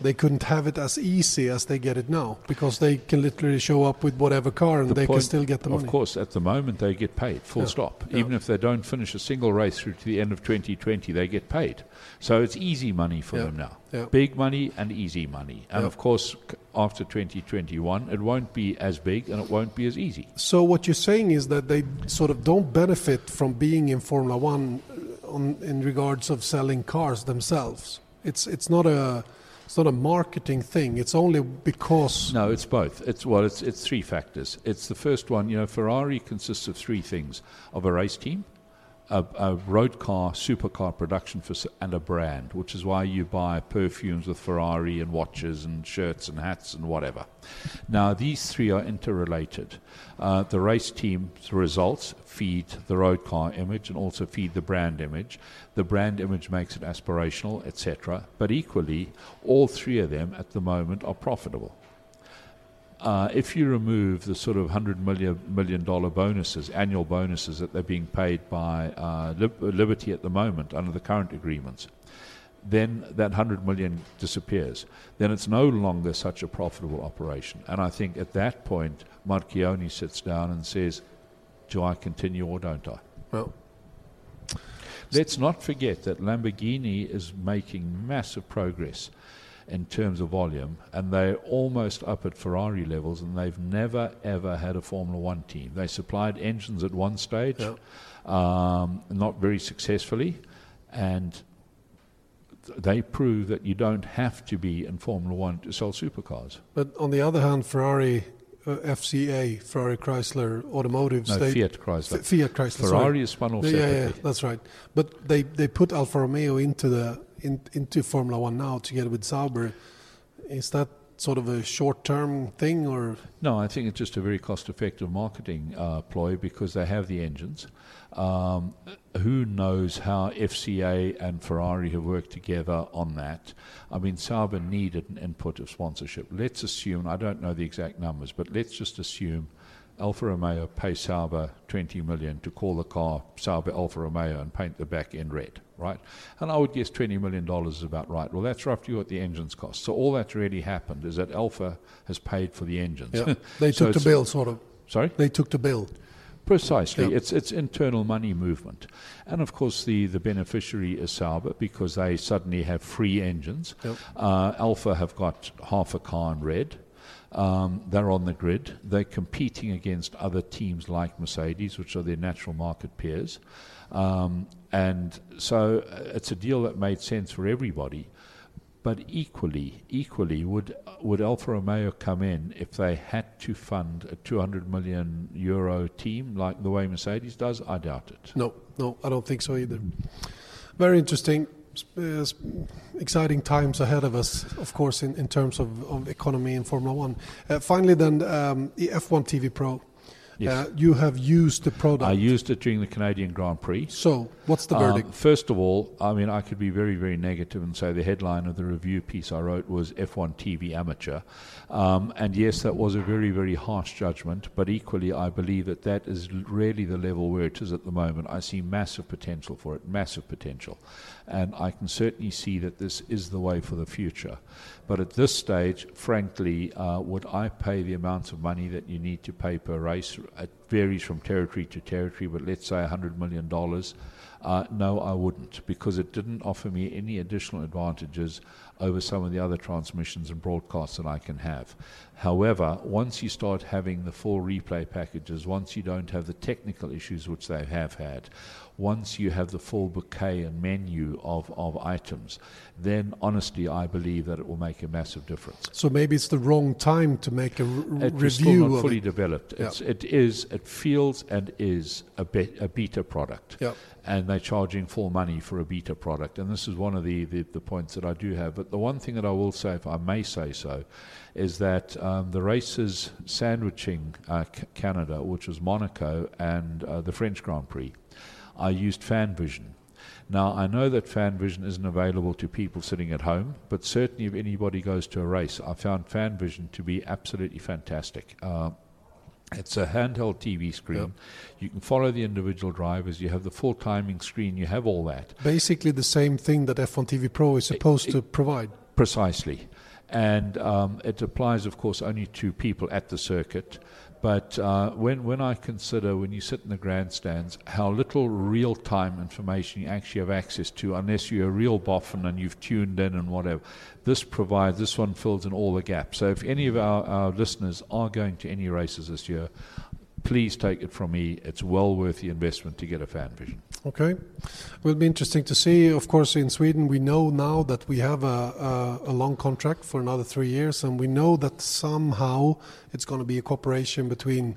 they couldn't have it as easy as they get it now because they can literally show up with whatever car and the they point, can still get the money. Of course, at the moment they get paid, full yeah. stop. Yeah. Even if they don't finish a single race through to the end of 2020, they get paid. So it's easy money for yeah. them now. Big money and easy money. And of course, after 2021, it won't be as big and it won't be as easy. So what you're saying is that they sort of don't benefit from being in Formula One uh, on, in regards of selling cars themselves It's it's not a it's not a marketing thing. It's only because No, it's both. It's well, it's it's three factors. It's the first one. You know, Ferrari consists of three things: of a race team, a, a road car, supercar production and a brand, which is why you buy perfumes with Ferrari and watches and shirts and hats and whatever. Now, these three are interrelated. Uh, the race team's results feed the road car image and also feed the brand image. The brand image makes it aspirational, etc. But equally, all three of them at the moment are profitable. Uh, if you remove the sort of hundred million million dollar bonuses, annual bonuses that they're being paid by uh, Lib- Liberty at the moment under the current agreements, then that hundred million disappears. Then it's no longer such a profitable operation. And I think at that point, Marchione sits down and says, "Do I continue or don't I?" well, Let's not forget that Lamborghini is making massive progress in terms of volume, and they're almost up at Ferrari levels, and they've never ever had a Formula One team. They supplied engines at one stage, Yeah. um, not very successfully, and they prove that you don't have to be in Formula One to sell supercars. but on the other hand, Ferrari, uh, FCA, Ferrari Chrysler Automotive, No, they, Fiat Chrysler. F- Fiat Chrysler. sorry. Ferrari is spun off yeah, separately. yeah, that's right. But they, they put Alfa Romeo into the in, into Formula One now together with Sauber. Is that sort of a short term thing, or No, I think it's just a very cost-effective marketing uh, ploy because they have the engines. Um, who knows how FCA and Ferrari have worked together on that? I mean, Sauber needed an input of sponsorship. Let's assume, I don't know the exact numbers, but let's just assume Alfa Romeo pay Sauber 20 million to call the car Sauber Alfa Romeo and paint the back end red, right? And I would guess 20 million dollars is about right. Well, that's roughly what the engines cost. So all that's really happened is that Alfa has paid for the engines. yeah, they So took the bill, sort of. Sorry? They took the bill. Precisely. It's it's internal money movement. And of course the, the beneficiary is Sauber because they suddenly have free engines. Yep. Uh, Alpha have got half a car in red. Um, they're on the grid. They're competing against other teams like Mercedes, which are their natural market peers. Um, and so uh, it's a deal that made sense for everybody. But equally, equally, would would Alfa Romeo come in if they had to fund a 200 million euro team like the way Mercedes does? I doubt it. No, no, I don't think so either. Very interesting, exciting times ahead of us, of course, in, in terms of, of economy in Formula One. Uh, finally, then, um, the F1 TV Pro. Yes. Uh, you have used the product. I used it during the Canadian Grand Prix. so, what's the Um, verdict? first of all, I mean, I could be very, very negative and say the headline of the review piece I wrote was F1 TV amateur. Um, and yes, that was a very, very harsh judgment, but equally, I believe that that is really the level where it is at the moment. I see massive potential for it, massive potential. And I can certainly see that this is the way for the future. But at this stage, frankly, uh, would I pay the amounts of money that you need to pay per race? It varies from territory to territory, but let's say $100 million. Uh, no, I wouldn't, because it didn't offer me any additional advantages over some of the other transmissions and broadcasts that I can have. However, once you start having the full replay packages, once you don't have the technical issues which they have had, once you have the full bouquet and menu of, of items, then honestly, I believe that it will make a massive difference. So maybe it's the wrong time to make a r- It was still not fully it. developed. Yeah. It's, it is, it feels and is a, be- a beta product. Yeah. And they're charging full money for a beta product. And this is one of the, the, the points that I do have. But the one thing that I will say, if I may say so, is that um, the races sandwiching uh, C- Canada, which was Monaco and uh, the French Grand Prix, I used FanVision. Now, I know that FanVision isn't available to people sitting at home, but certainly if anybody goes to a race, I found FanVision to be absolutely fantastic. Uh, it's a handheld TV screen. You can follow the individual drivers. You have the full timing screen. You have all that. Basically, the same thing that F1 TV Pro is supposed it- to provide. Precisely. And um, it applies, of course, only to people at the circuit. But uh, when, when I consider, when you sit in the grandstands, how little real time information you actually have access to, unless you're a real boffin and you've tuned in and whatever, this provides, this one fills in all the gaps. So if any of our, our listeners are going to any races this year, please take it from me, it's well worth the investment to get a fan vision. Okay. It will be interesting to see. Of course, in Sweden, we know now that we have a, a, a long contract for another three years, and we know that somehow it's going to be a cooperation between.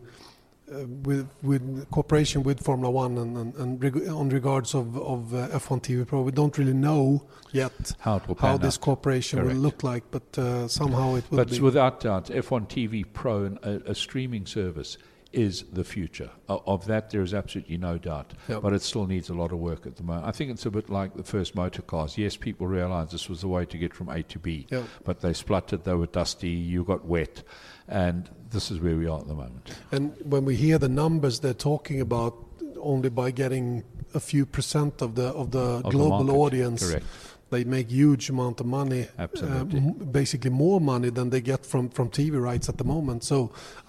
Uh, with with cooperation with Formula One and, and, and reg- on regards of, of uh, F1 TV Pro, we don't really know yet How it will how this cooperation Correct. will look like, but uh, somehow it will But without doubt, F1 TV Pro, a, a streaming service, is the future. Of that, there is absolutely no doubt. Yep. But it still needs a lot of work at the moment. I think it's a bit like the first motor cars. Yes, people realised this was the way to get from A to B, Yep. but they spluttered, they were dusty, you got wet, and this is where we are at the moment. And when we hear the numbers they're talking about, only by getting a few percent of the of the Of global market. audience, Correct. They make huge amount of money. Absolutely. uh, basically more money than they get from from TV rights at the moment. So,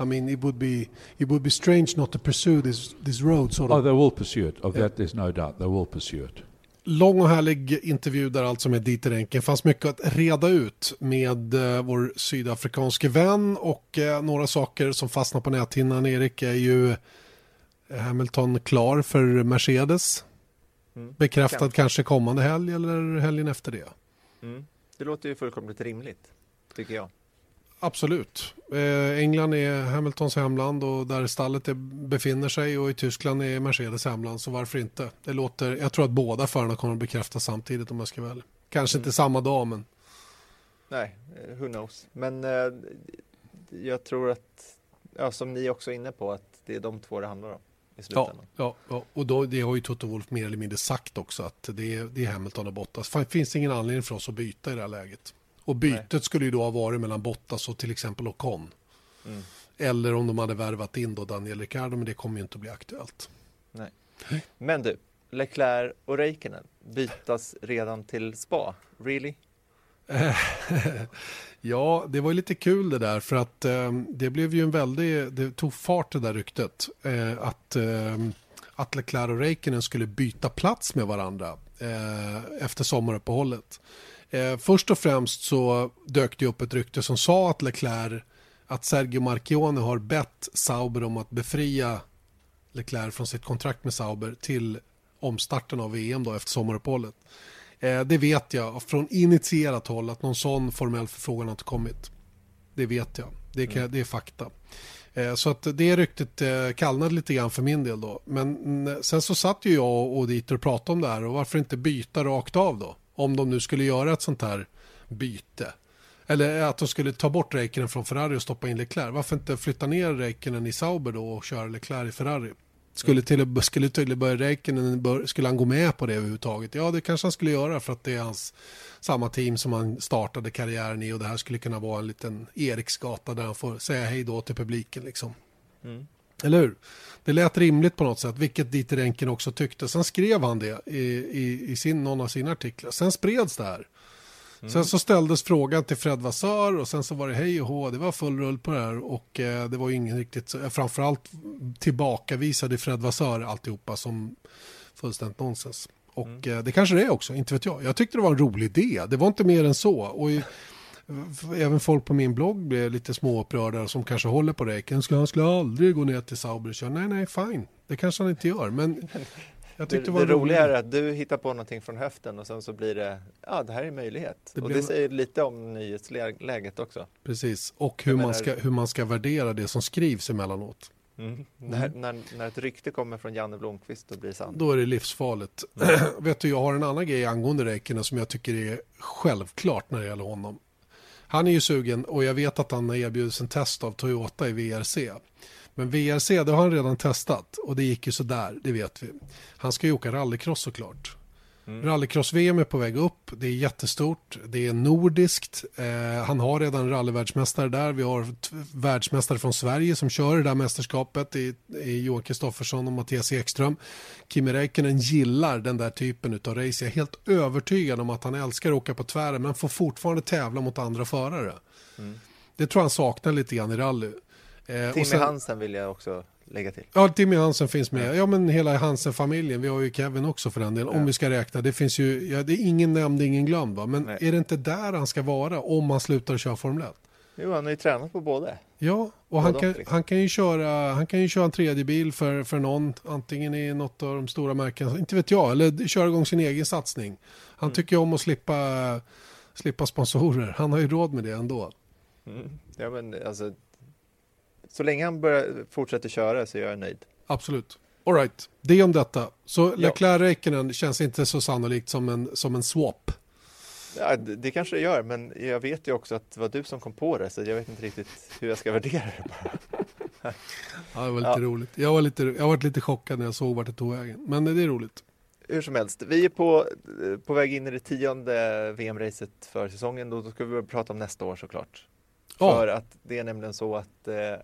I mean, it would be it would be strange not to pursue this this road sort Oh, of. they will pursue it. Of Yeah. that, there's no doubt. They will pursue it. Lång och härlig intervju där alltså med Dieter Enken. fanns mycket att reda ut med eh, vår sydafrikanske vän och eh, några saker som fastnar på näthinnan Erik är ju Hamilton klar för Mercedes. Mm. Bekräftad Kan- kanske kommande helg eller helgen efter det. Mm. Det låter ju fullkomligt rimligt, tycker jag. Absolut. Eh, England är Hamiltons hemland och där stallet är, befinner sig och i Tyskland är Mercedes hemland så varför inte? Det låter, jag tror att båda förarna kommer att bekräfta samtidigt om jag ska väl. Kanske inte samma dag men Nej, eh, who knows. Men eh, jag tror att, ja, som ni också är inne på, att det är de två det handlar om i slutändan. ja, ja. och då, det har ju Toto Wolff mer eller mindre sagt också att det är, det är Hamilton och Bottas. Det finns ingen anledning för oss att byta i det här läget. Och bytet Nej. skulle ju då ha varit mellan Bottas och till exempel Ocon. Mm. Eller om de hade värvat in då Daniel Ricciardo, men det kommer ju inte att bli aktuellt. Men du, Leclerc och Räikkönen bytas redan till spa. Really? ja, det var lite kul det där för att eh, det blev ju en väldig, det tog fart det där ryktet eh, att, eh, att Leclerc och Räikkönen skulle byta plats med varandra eh, efter sommaruppehållet. Eh, först och främst så dök det upp ett rykte som sa att Leclerc, att Sergio Marchione har bett Sauber om att befria Leclerc från sitt kontrakt med Sauber till omstarten av VM då efter sommaruppehållet. Eh, det vet jag från initierat håll att någon sån formell förfrågan har inte kommit. Det vet jag. Det, kan, det är fakta. Eh, så att det ryktet eh, kallnade lite grann för min del då. Men mm, sen så satt ju jag och Dieter och pratade om det här och varför inte byta rakt av då? Om de nu skulle göra ett sånt här byte. Eller att de skulle ta bort Räikkönen från Ferrari och stoppa in Leclerc. Varför inte flytta ner Räikkönen i Sauber då och köra Leclerc i Ferrari? Skulle, till, skulle tydligen börja Räikkönen, skulle han gå med på det överhuvudtaget? Ja, det kanske han skulle göra för att det är hans samma team som han startade karriären i och det här skulle kunna vara en liten Eriksgata där han får säga hej då till publiken liksom. Mm. Eller hur? Det lät rimligt på något sätt, vilket Dieter Enken också tyckte. Sen skrev han det i, i, i sin, någon av sina artiklar. Sen spreds det här. Sen så ställdes frågan till Fred Vassör och sen så var det hej och hå, det var full rull på det här och eh, det var ju ingen riktigt, framförallt tillbakavisade Fred Vassör alltihopa som fullständigt nonsens. Och eh, det kanske det är också, inte vet jag. Jag tyckte det var en rolig idé, det var inte mer än så. Och i, även folk på min blogg blev lite småupprörda som kanske håller på räken. Han skulle aldrig gå ner till Sauber och köra. Nej, nej, fine. Det kanske han inte gör, men jag Det, det, det roliga är att du hittar på någonting från höften och sen så blir det, ja det här är en möjlighet. Det och blev- det säger lite om nyhetsläget också. Precis, och hur Jag man, menar- ska, hur man ska värdera det som skrivs emellanåt. Mm. När, när, när ett rykte kommer från Janne Blomqvist då blir sant. Då är det livsfarligt. Vet du, jag har en annan grej angående Räikkönen som jag tycker är självklart när det gäller honom. Han är ju sugen och jag vet att han har erbjudits en test av Toyota i VRC. Men VRC, det har han redan testat och det gick ju sådär, det vet vi. Han ska ju åka rallycross såklart. Rallycross-VM är på väg upp, det är jättestort, det är nordiskt, eh, han har redan rallyvärldsmästare där, vi har världsmästare från Sverige som kör det där mästerskapet i, i Johan Kristoffersson och Mattias Ekström. Kimi Räikkönen gillar den där typen av race, jag är helt övertygad om att han älskar att åka på tvären men får fortfarande tävla mot andra förare. Det tror jag han saknar lite grann i rally. Eh, Timmy sen- Hansen vill jag också lägga till. Ja, Timmy Hansen finns med. Ja, men hela Hansen-familjen. Vi har ju Kevin också för den delen. Om Ja. vi ska räkna. Det finns ju, ja, det är ingen nämnd, ingen glömd. Va? Men Nej. är det inte där han ska vara om han slutar köra Formel 1? Jo, han har ju tränat på båda. Ja, och han Både kan, han, kan ju köra, han kan ju köra en tredje bil för, för någon, antingen i något av de stora märkena, inte vet jag, eller köra igång sin egen satsning. Han Mm. tycker om att slippa, slippa sponsorer, han har ju råd med det ändå. Mm. Ja, men alltså, så länge han börjar, fortsätter köra så är jag nöjd. Absolut. All right, det om detta. Så Ja. Leclerc Räikkönen känns inte så sannolikt som en, som en swap. Ja, det, det kanske det gör, men jag vet ju också att det var du som kom på det, så jag vet inte riktigt hur jag ska värdera det. Bara. Ja, det var lite Ja. roligt. Jag var lite, jag var lite chockad när jag såg vart det tog vägen. Men det är roligt. Hur som helst, vi är på, på väg in i det tionde VM-racet för säsongen. Då, då ska vi prata om nästa år såklart. Ja. För att det är nämligen så att eh, eh,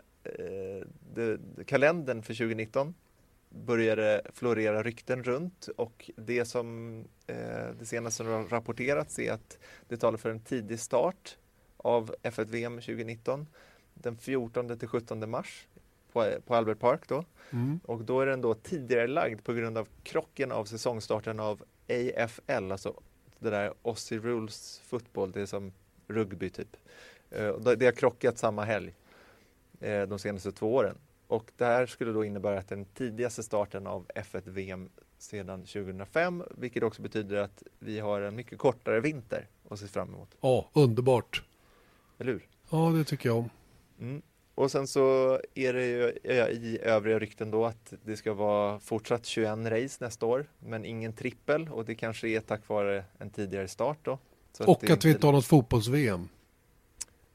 det, kalendern för 2019 började florera rykten runt och det som eh, det senaste som har rapporterats är att det talar för en tidig start av F1-VM 2019 den 14 till 17 mars på, på Albert Park då. Mm. Och då är den då tidigare lagd på grund av krocken av säsongstarten av AFL, alltså det där Aussie Rules Football, det är som rugby typ. Eh, Det har krockat samma helg eh, de senaste två åren. Och det här skulle då innebära att den tidigaste starten av F1-VM sedan 2005, vilket också betyder att vi har en mycket kortare vinter att se fram emot. Ja, underbart. Eller hur? Ja, det tycker jag om. Mm. Och sen så är det ju i övriga rykten då att det ska vara fortsatt 21 race nästa år, men ingen trippel och det kanske är tack vare en tidigare start då. Så Och det att vi inte har något fotbolls-VM.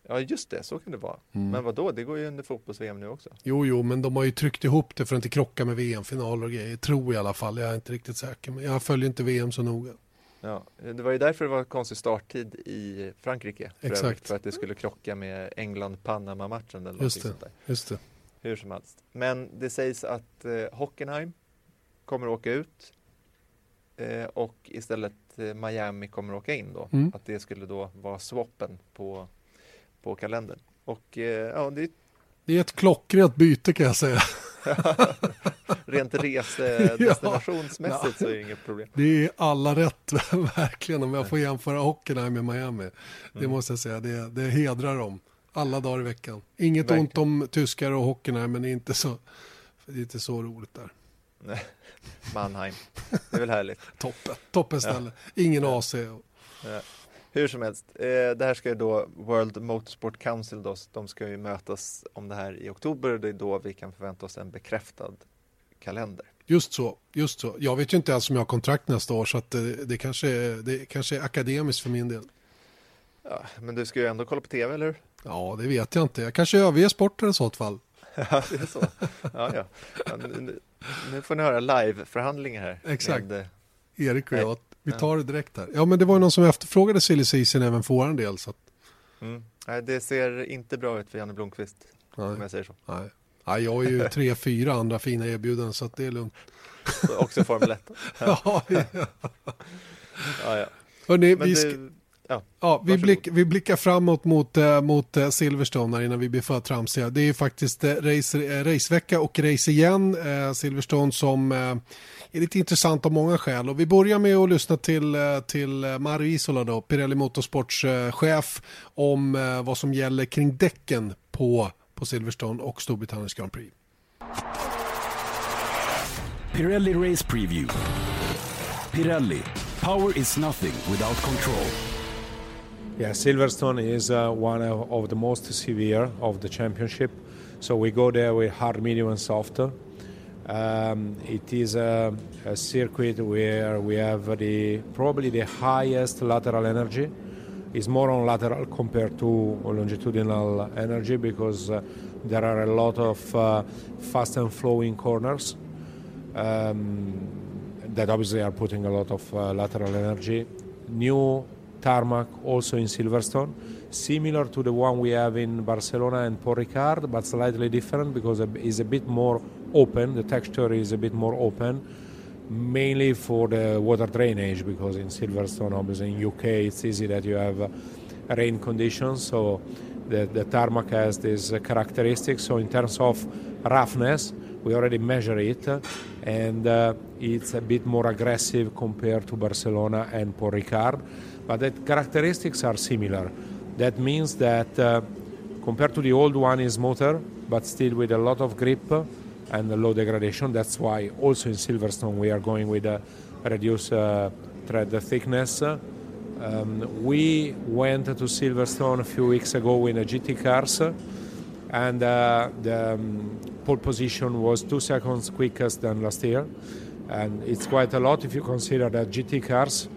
Ja, just det, så kan det vara. Mm. Men vad då? det går ju under fotbolls-VM nu också. Jo, jo, men de har ju tryckt ihop det för att inte krocka med VM-finaler och grejer. Tror jag i alla fall. Jag är inte riktigt säker. Men jag följer inte VM så noga. Ja, det var ju därför det var konstig starttid i Frankrike. För, Exakt. övrigt, för att det skulle krocka med England-Panama-matchen eller Just det. sånt där. Just det. Hur som helst. Men det sägs att eh, Hockenheim kommer åka ut eh, och istället eh, Miami kommer åka in då. Mm. Att det skulle då vara swappen på, på kalendern. Och eh, ja, det är Det är ett klockrent byte kan jag säga. rent resedestinationsmässigt så är det inget problem. Det är alla rätt, verkligen, om jag får jämföra Hockenheim med Miami. Det Mm. måste jag säga, det, det hedrar dem. Alla dagar i veckan. Inget Verkligen. ont om tyskar och Hockenheim, men det är inte så, det är inte så roligt där. Mannheim. Det är väl härligt. Toppen, toppen ställe. Ingen AC. och- Hur som helst, eh, det här ska ju då World Motorsport Council då, de ska ju mötas om det här i oktober och det är då vi kan förvänta oss en bekräftad kalender. Just så, just så. Jag vet ju inte ens om jag har kontrakt nästa år, så att det, det, kanske, är- det kanske är akademiskt för min del. Ja, men du ska ju ändå kolla på tv, eller hur? Ja, det vet jag inte. Jag kanske överger sporten i sådant fall. Ja, det är så. Ja, ja. nu, nu- får ni höra live-förhandlingar här. Exakt. Med, eh, Erik och jag, vi tar det direkt här. Ja, men det var någon som efterfrågade silly season även för vår del. Så att, mm. Nej, det ser inte bra ut för Janne Blomqvist, om nej, jag säger så. nej. nej, jag har ju tre, fyra andra fina erbjudanden så att det är lugnt. Också Formel 1. Ja, ja. Ja, ja. Hörrni, vi, sk- ja, ja, vi, blick, vi blickar framåt mot, eh, mot eh, Silverstone här innan vi blir för tramsiga. Det är ju faktiskt eh, race, racevecka och race igen. Silverstone som är lite intressant av många skäl. Och vi börjar med att lyssna till, till Mario Isola, då, Pirelli Motorsports chef, om vad som gäller kring däcken på, på Silverstone och Storbritanniens Grand Prix. Pirelli Race Preview. Pirelli. Power is nothing without control. Yeah, Silverstone is uh, one of, the most severe of the championship. So we go there with hard, medium, and soft. Um, it is a, a circuit where we have the probably the highest lateral energy. It's more on lateral compared to longitudinal energy because uh, there are a lot of uh, fast and flowing corners um, that obviously are putting a lot of uh, lateral energy. New tarmac also in Silverstone, similar to the one we have in Barcelona and Port Ricard, but slightly different because it's a bit more open. The texture is a bit more open, mainly for the water drainage because in Silverstone, obviously in UK, it's easy that you have uh, rain conditions. So the, the tarmac has this characteristic. So in terms of roughness, we already measure it, and uh, it's a bit more aggressive compared to Barcelona and Port Ricard. But the characteristics are similar. That means that uh, Compared to the old one is smoother, but still with a lot of grip and low degradation. That's why also in Silverstone we are going with a reduced uh, thickness. Um, we went to Silverstone a few weeks ago in a GT cars, and uh, the um, pole position was two seconds quickest than last year, and it's quite a lot if you consider that GT cars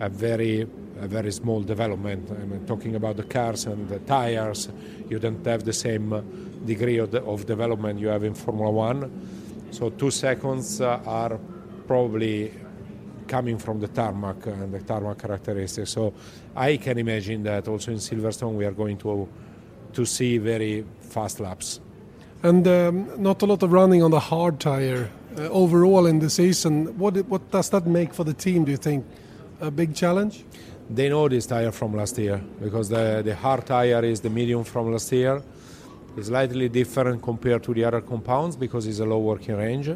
have very a very small development. I mean, talking about the cars and the tires, you don't have the same degree of, the, of development you have in Formula One. So two seconds uh, are probably coming from the tarmac and the tarmac characteristics. So I can imagine that also in Silverstone we are going to to see very fast laps. And um, not a lot of running on the hard tire uh, overall in the season. What what does that make for the team? Do you think a big challenge? They know this tire from last year because the the hard tire is the medium from last year. It's slightly different compared to the other compounds because it's a low working range.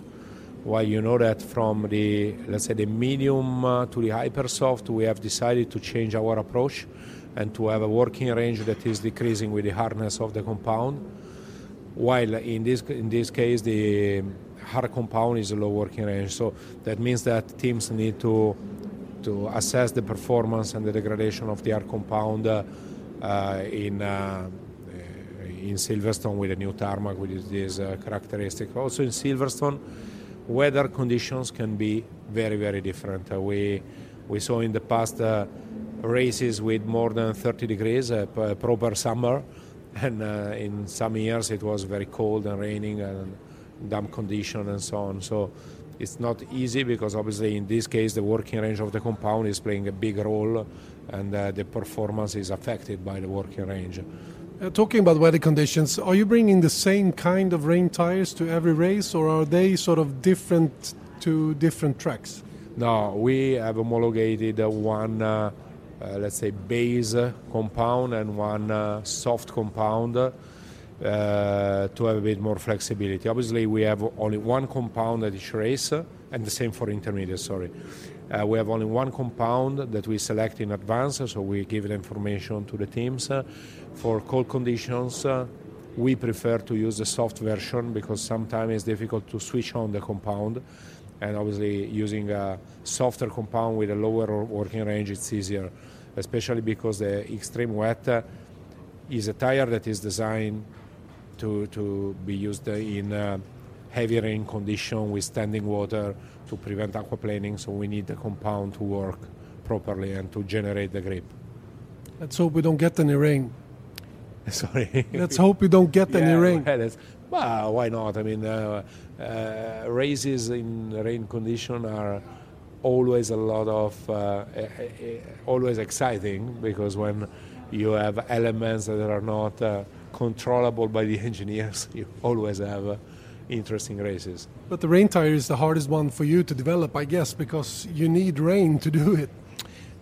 While you know that from the let's say the medium uh, to the hypersoft we have decided to change our approach and to have a working range that is decreasing with the hardness of the compound. While in this in this case the hard compound is a low working range. So that means that teams need to to assess the performance and the degradation of the hard compound uh, uh, in uh, in Silverstone with a new tarmac with this uh, characteristic also in Silverstone weather conditions can be very, very different. Uh, we, we saw in the past uh, races with more than 30 degrees, uh, proper summer, and uh, in some years it was very cold and raining and damp condition and so on. So it's not easy because obviously in this case the working range of the compound is playing a big role and uh, the performance is affected by the working range. Uh, talking about weather conditions, are you bringing the same kind of rain tires to every race, or are they sort of different to different tracks? No, we have homologated one, uh, uh let's say, base compound and one uh, soft compound to have a bit more flexibility. Obviously, we have only one compound at each race, and the same for intermediate. Sorry. Uh, we have only one compound that we select in advance, so we give the information to the teams. Uh, for cold conditions, uh, we prefer to use the soft version because sometimes it's difficult to switch on the compound. And obviously, using a softer compound with a lower working range, it's easier, especially because the extreme wet uh, is a tire that is designed to, to be used in uh, heavy rain condition with standing water to prevent aquaplaning, so we need the compound to work properly and to generate the grip. Let's hope we don't get any rain. Sorry. Let's hope we don't get yeah, any rain. Well, well, why not? I mean, uh, uh, races in rain condition are always a lot of uh, always exciting because when you have elements that are not uh, controllable by the engineers, you always have uh, interesting races. But the rain tire is the hardest one for you to develop, I guess, because you need rain to do it.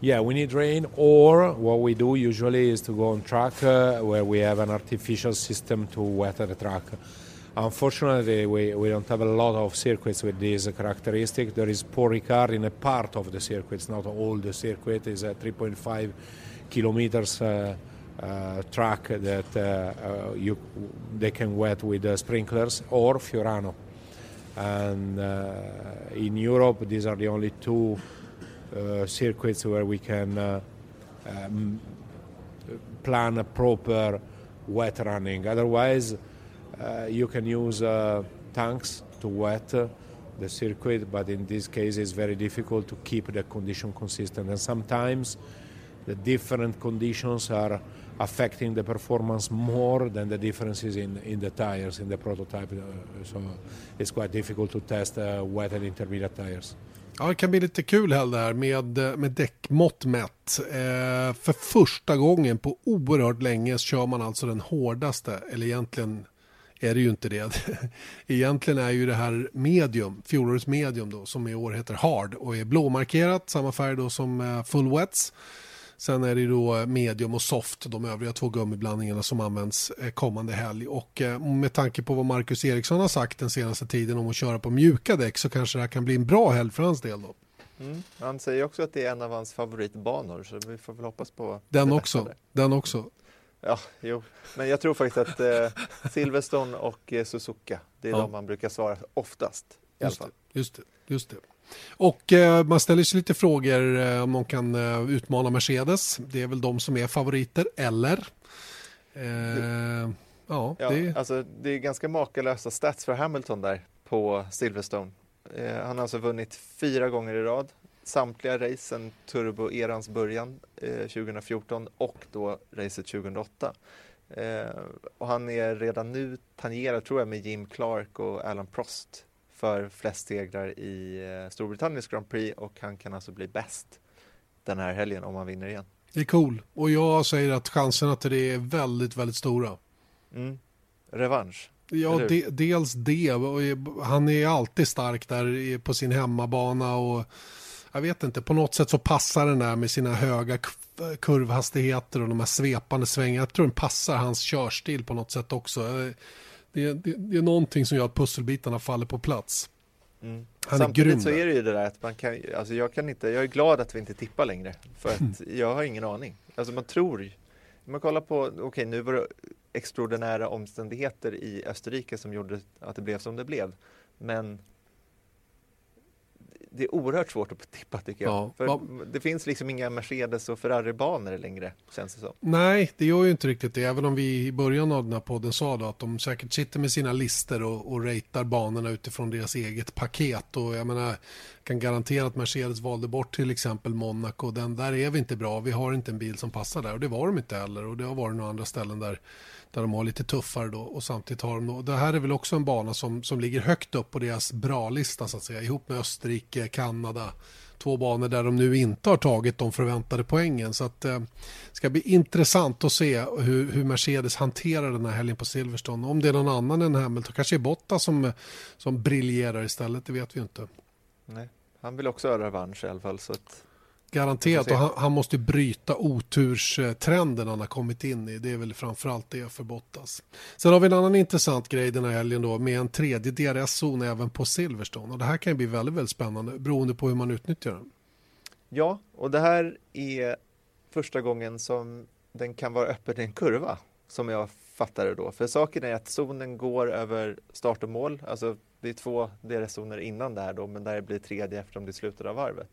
Yeah, we need rain, or what we do usually is to go on track uh, where we have an artificial system to wet the track. Unfortunately, we, we don't have a lot of circuits with this characteristic. There is Paul Ricard in a part of the circuits, not all the circuit is at 3.5 kilometers. Uh, uh, track that uh, uh, you, they can wet with sprinklers or Fiorano. And in Europe, these are the only two circuits where we can um, plan a proper wet running. Otherwise, uh, you can use uh, tanks to wet uh, the circuit, but in this case, it's very difficult to keep the condition consistent. And sometimes the different conditions are affecting the performance more than the differences in, in the tires, in the prototype. Uh, so it's quite difficult to test uh, wet and intermediate tires. Ja, det kan bli lite kul här med, eh, med däckmått mätt. Eh, för första gången på oerhört länge kör man alltså den hårdaste, eller egentligen är det ju inte det. Egentligen är ju det här medium, fjolårets medium då, som i år heter hard och är blåmarkerat, samma färg då som eh, full wets. Sen är det då medium och soft, de övriga två gummiblandningarna som används eh, kommande helg. Och eh, med tanke på vad Marcus Eriksson har sagt den senaste tiden om att köra på mjuka däck så kanske det här kan bli en bra helg för hans del då. Mm. Han säger också att det är en av hans favoritbanor så vi får väl hoppas på den också. Den också. Ja, jo. Men jag tror faktiskt att eh, Silverstone och eh, Suzuka, det är Ja. de man brukar svara oftast. I alla Just fall. det, just det, just det. Och eh, man ställer sig lite frågor eh, om de kan eh, utmana Mercedes. Det är väl de som är favoriter, eller? Eh, ja, Ja, det, alltså, det är ganska makalösa stats för Hamilton där på Silverstone. Eh, han har alltså vunnit fyra gånger i rad. Samtliga race sedan turbo-erans början eh, 2014 och då racet 2008. Eh, och han är redan nu tangerad tror jag med Jim Clark och Alan Prost för flest segrar i eh, Storbritanniens Grand Prix och han kan alltså bli bäst den här helgen om han vinner igen. det är cool. Och jag säger att chanserna till det är väldigt, väldigt stora. Mm. Revansch. Ja, de, dels det. Han är alltid stark där på sin hemmabana. och Jag vet inte, på något sätt så passar den där med sina höga kurvhastigheter och de här svepande svängarna. Jag tror den passar hans körstil på något sätt också. Det, det, det är någonting som gör att pusselbitarna faller på plats. Mm. Han är Samtidigt grym så är det ju det där att man kan, alltså jag kan inte, jag är glad att vi inte tippar längre för att Mm. jag har ingen aning. Alltså man tror man kollar på, okej nu var det extraordinära omständigheter i Österrike som gjorde att det blev som det blev. Men det är oerhört svårt att tippa tycker jag. Ja, För va- det finns liksom inga Mercedes och Ferrari-banor längre känns det som. Nej, det gör ju inte riktigt det. Även om vi i början av den här podden sa då att de säkert sitter med sina lister och, och ratear banorna utifrån deras eget paket. Och jag menar, kan garantera att Mercedes valde bort till exempel Monaco. Den där är vi inte bra. Vi har inte en bil som passar där. Och det var de inte heller. Och det har varit några andra ställen där, där de har lite tuffare då. Och samtidigt har de då, det här är väl också en bana som, som ligger högt upp på deras bra-lista så att säga. Ihop med Österrike, Kanada. Två banor där de nu inte har tagit de förväntade poängen. Så att eh, ska bli intressant att se hur, hur Mercedes hanterar den här helgen på Silverstone. Om det är någon annan än Hamilton, kanske är Botta som, som briljerar istället, det vet vi inte. Nej. Han vill också ha revansch i alla fall. Så att, Garanterat, och han, han måste bryta oturstrenden han har kommit in i. Det är väl framförallt det för Bottas. Sen har vi en annan intressant grej den här helgen då med en tredje DRS-zon även på Silverstone. Och det här kan ju bli väldigt, väldigt spännande beroende på hur man utnyttjar den. Ja, och det här är första gången som den kan vara öppen i en kurva, som jag fattar det då. För saken är att zonen går över start och mål, alltså det är två DRS-zoner innan det här då, men där blir tredje eftersom det är slutet av varvet.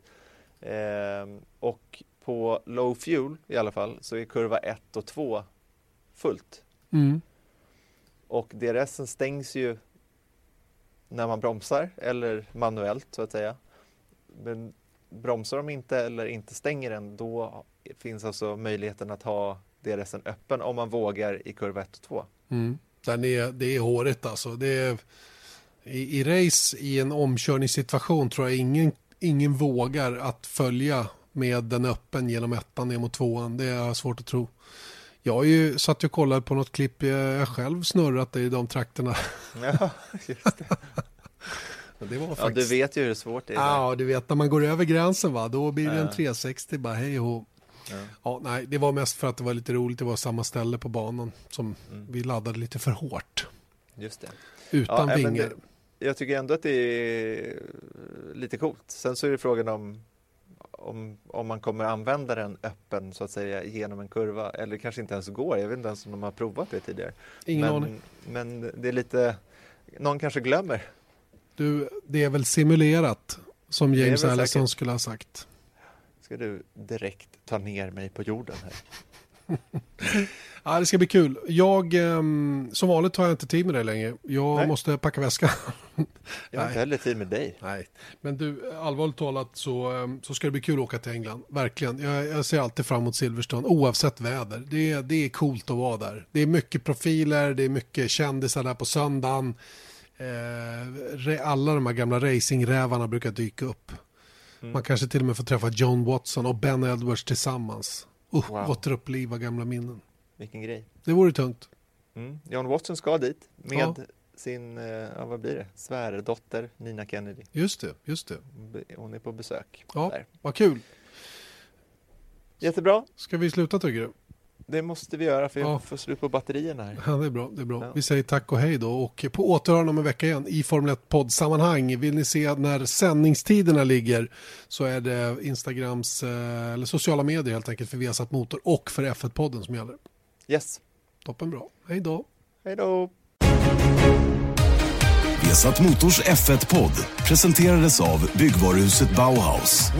Ehm, och på low fuel i alla fall så är kurva 1 och 2 fullt. Mm. Och DRSen stängs ju när man bromsar eller manuellt så att säga. Men bromsar de inte eller inte stänger den då finns alltså möjligheten att ha DRSen öppen om man vågar i kurva 1 och 2. Mm. Den är, det är hårigt alltså. Det är, i, I race i en omkörningssituation tror jag ingen, ingen vågar att följa med den öppen genom ettan ner mot tvåan. Det är svårt att tro. Jag har ju satt och kollat på något klipp jag själv snurrat i de trakterna. Ja, just det. Det var ja, du faktiskt... vet ju hur svårt det är. där. Ja, du vet när man går över gränsen va, då blir det en Ja. 360 bara hej och. Ja. Ja, nej, det var mest för att det var lite roligt. Det var samma ställe på banan som Mm. vi laddade lite för hårt. Just det. Utan men vingar. det- Jag tycker ändå att det är lite coolt. Sen så är det frågan om om, om man kommer använda den öppen så att säga genom en kurva eller kanske inte ens går. Jag vet inte ens om de har provat det tidigare. Ingen men, aning. men det är lite, någon kanske glömmer. Du, det är väl simulerat som James Allison skulle ha sagt. Ska du direkt ta ner mig på jorden här? Ja, det ska bli kul. Jag, ehm, som vanligt har jag inte tid med det längre. Jag Nej. måste packa väskan. Jag har inte heller tid med dig. Nej, men du, allvarligt talat så, ehm, så ska det bli kul att åka till England. Verkligen. Jag, jag ser alltid fram emot Silverstone, oavsett väder. Det, det är coolt att vara där. Det är mycket profiler, det är mycket kändisar där på söndagen. Eh, alla de här gamla racingrävarna brukar dyka upp. Mm. Man kanske till och med får träffa John Watson och Ben Edwards tillsammans. Uh, Wow. Återuppliva gamla minnen. Vilken grej. Det vore tungt. Mm. John Watson ska dit med Ja. sin, eh, ja, vad blir det, svärdotter Nina Kennedy. Just det, just det. Hon är på besök Ja. där. Vad kul. Jättebra, Ska vi sluta tycker du? Det måste vi göra för jag Ja. får slut på batterierna här. Ja, det är bra. Det är bra. Ja. Vi säger tack och hej då. Och på återhörande om en vecka igen i Formel 1 poddsammanhang. Vill ni se när sändningstiderna ligger så är det Instagrams eh, eller sociala medier helt enkelt för Viasat Motor och för F1-podden som gäller. Yes, Toppenbra. Hej då. hej då! Vesat Motors F1-podd presenterades av byggvaruhuset Bauhaus.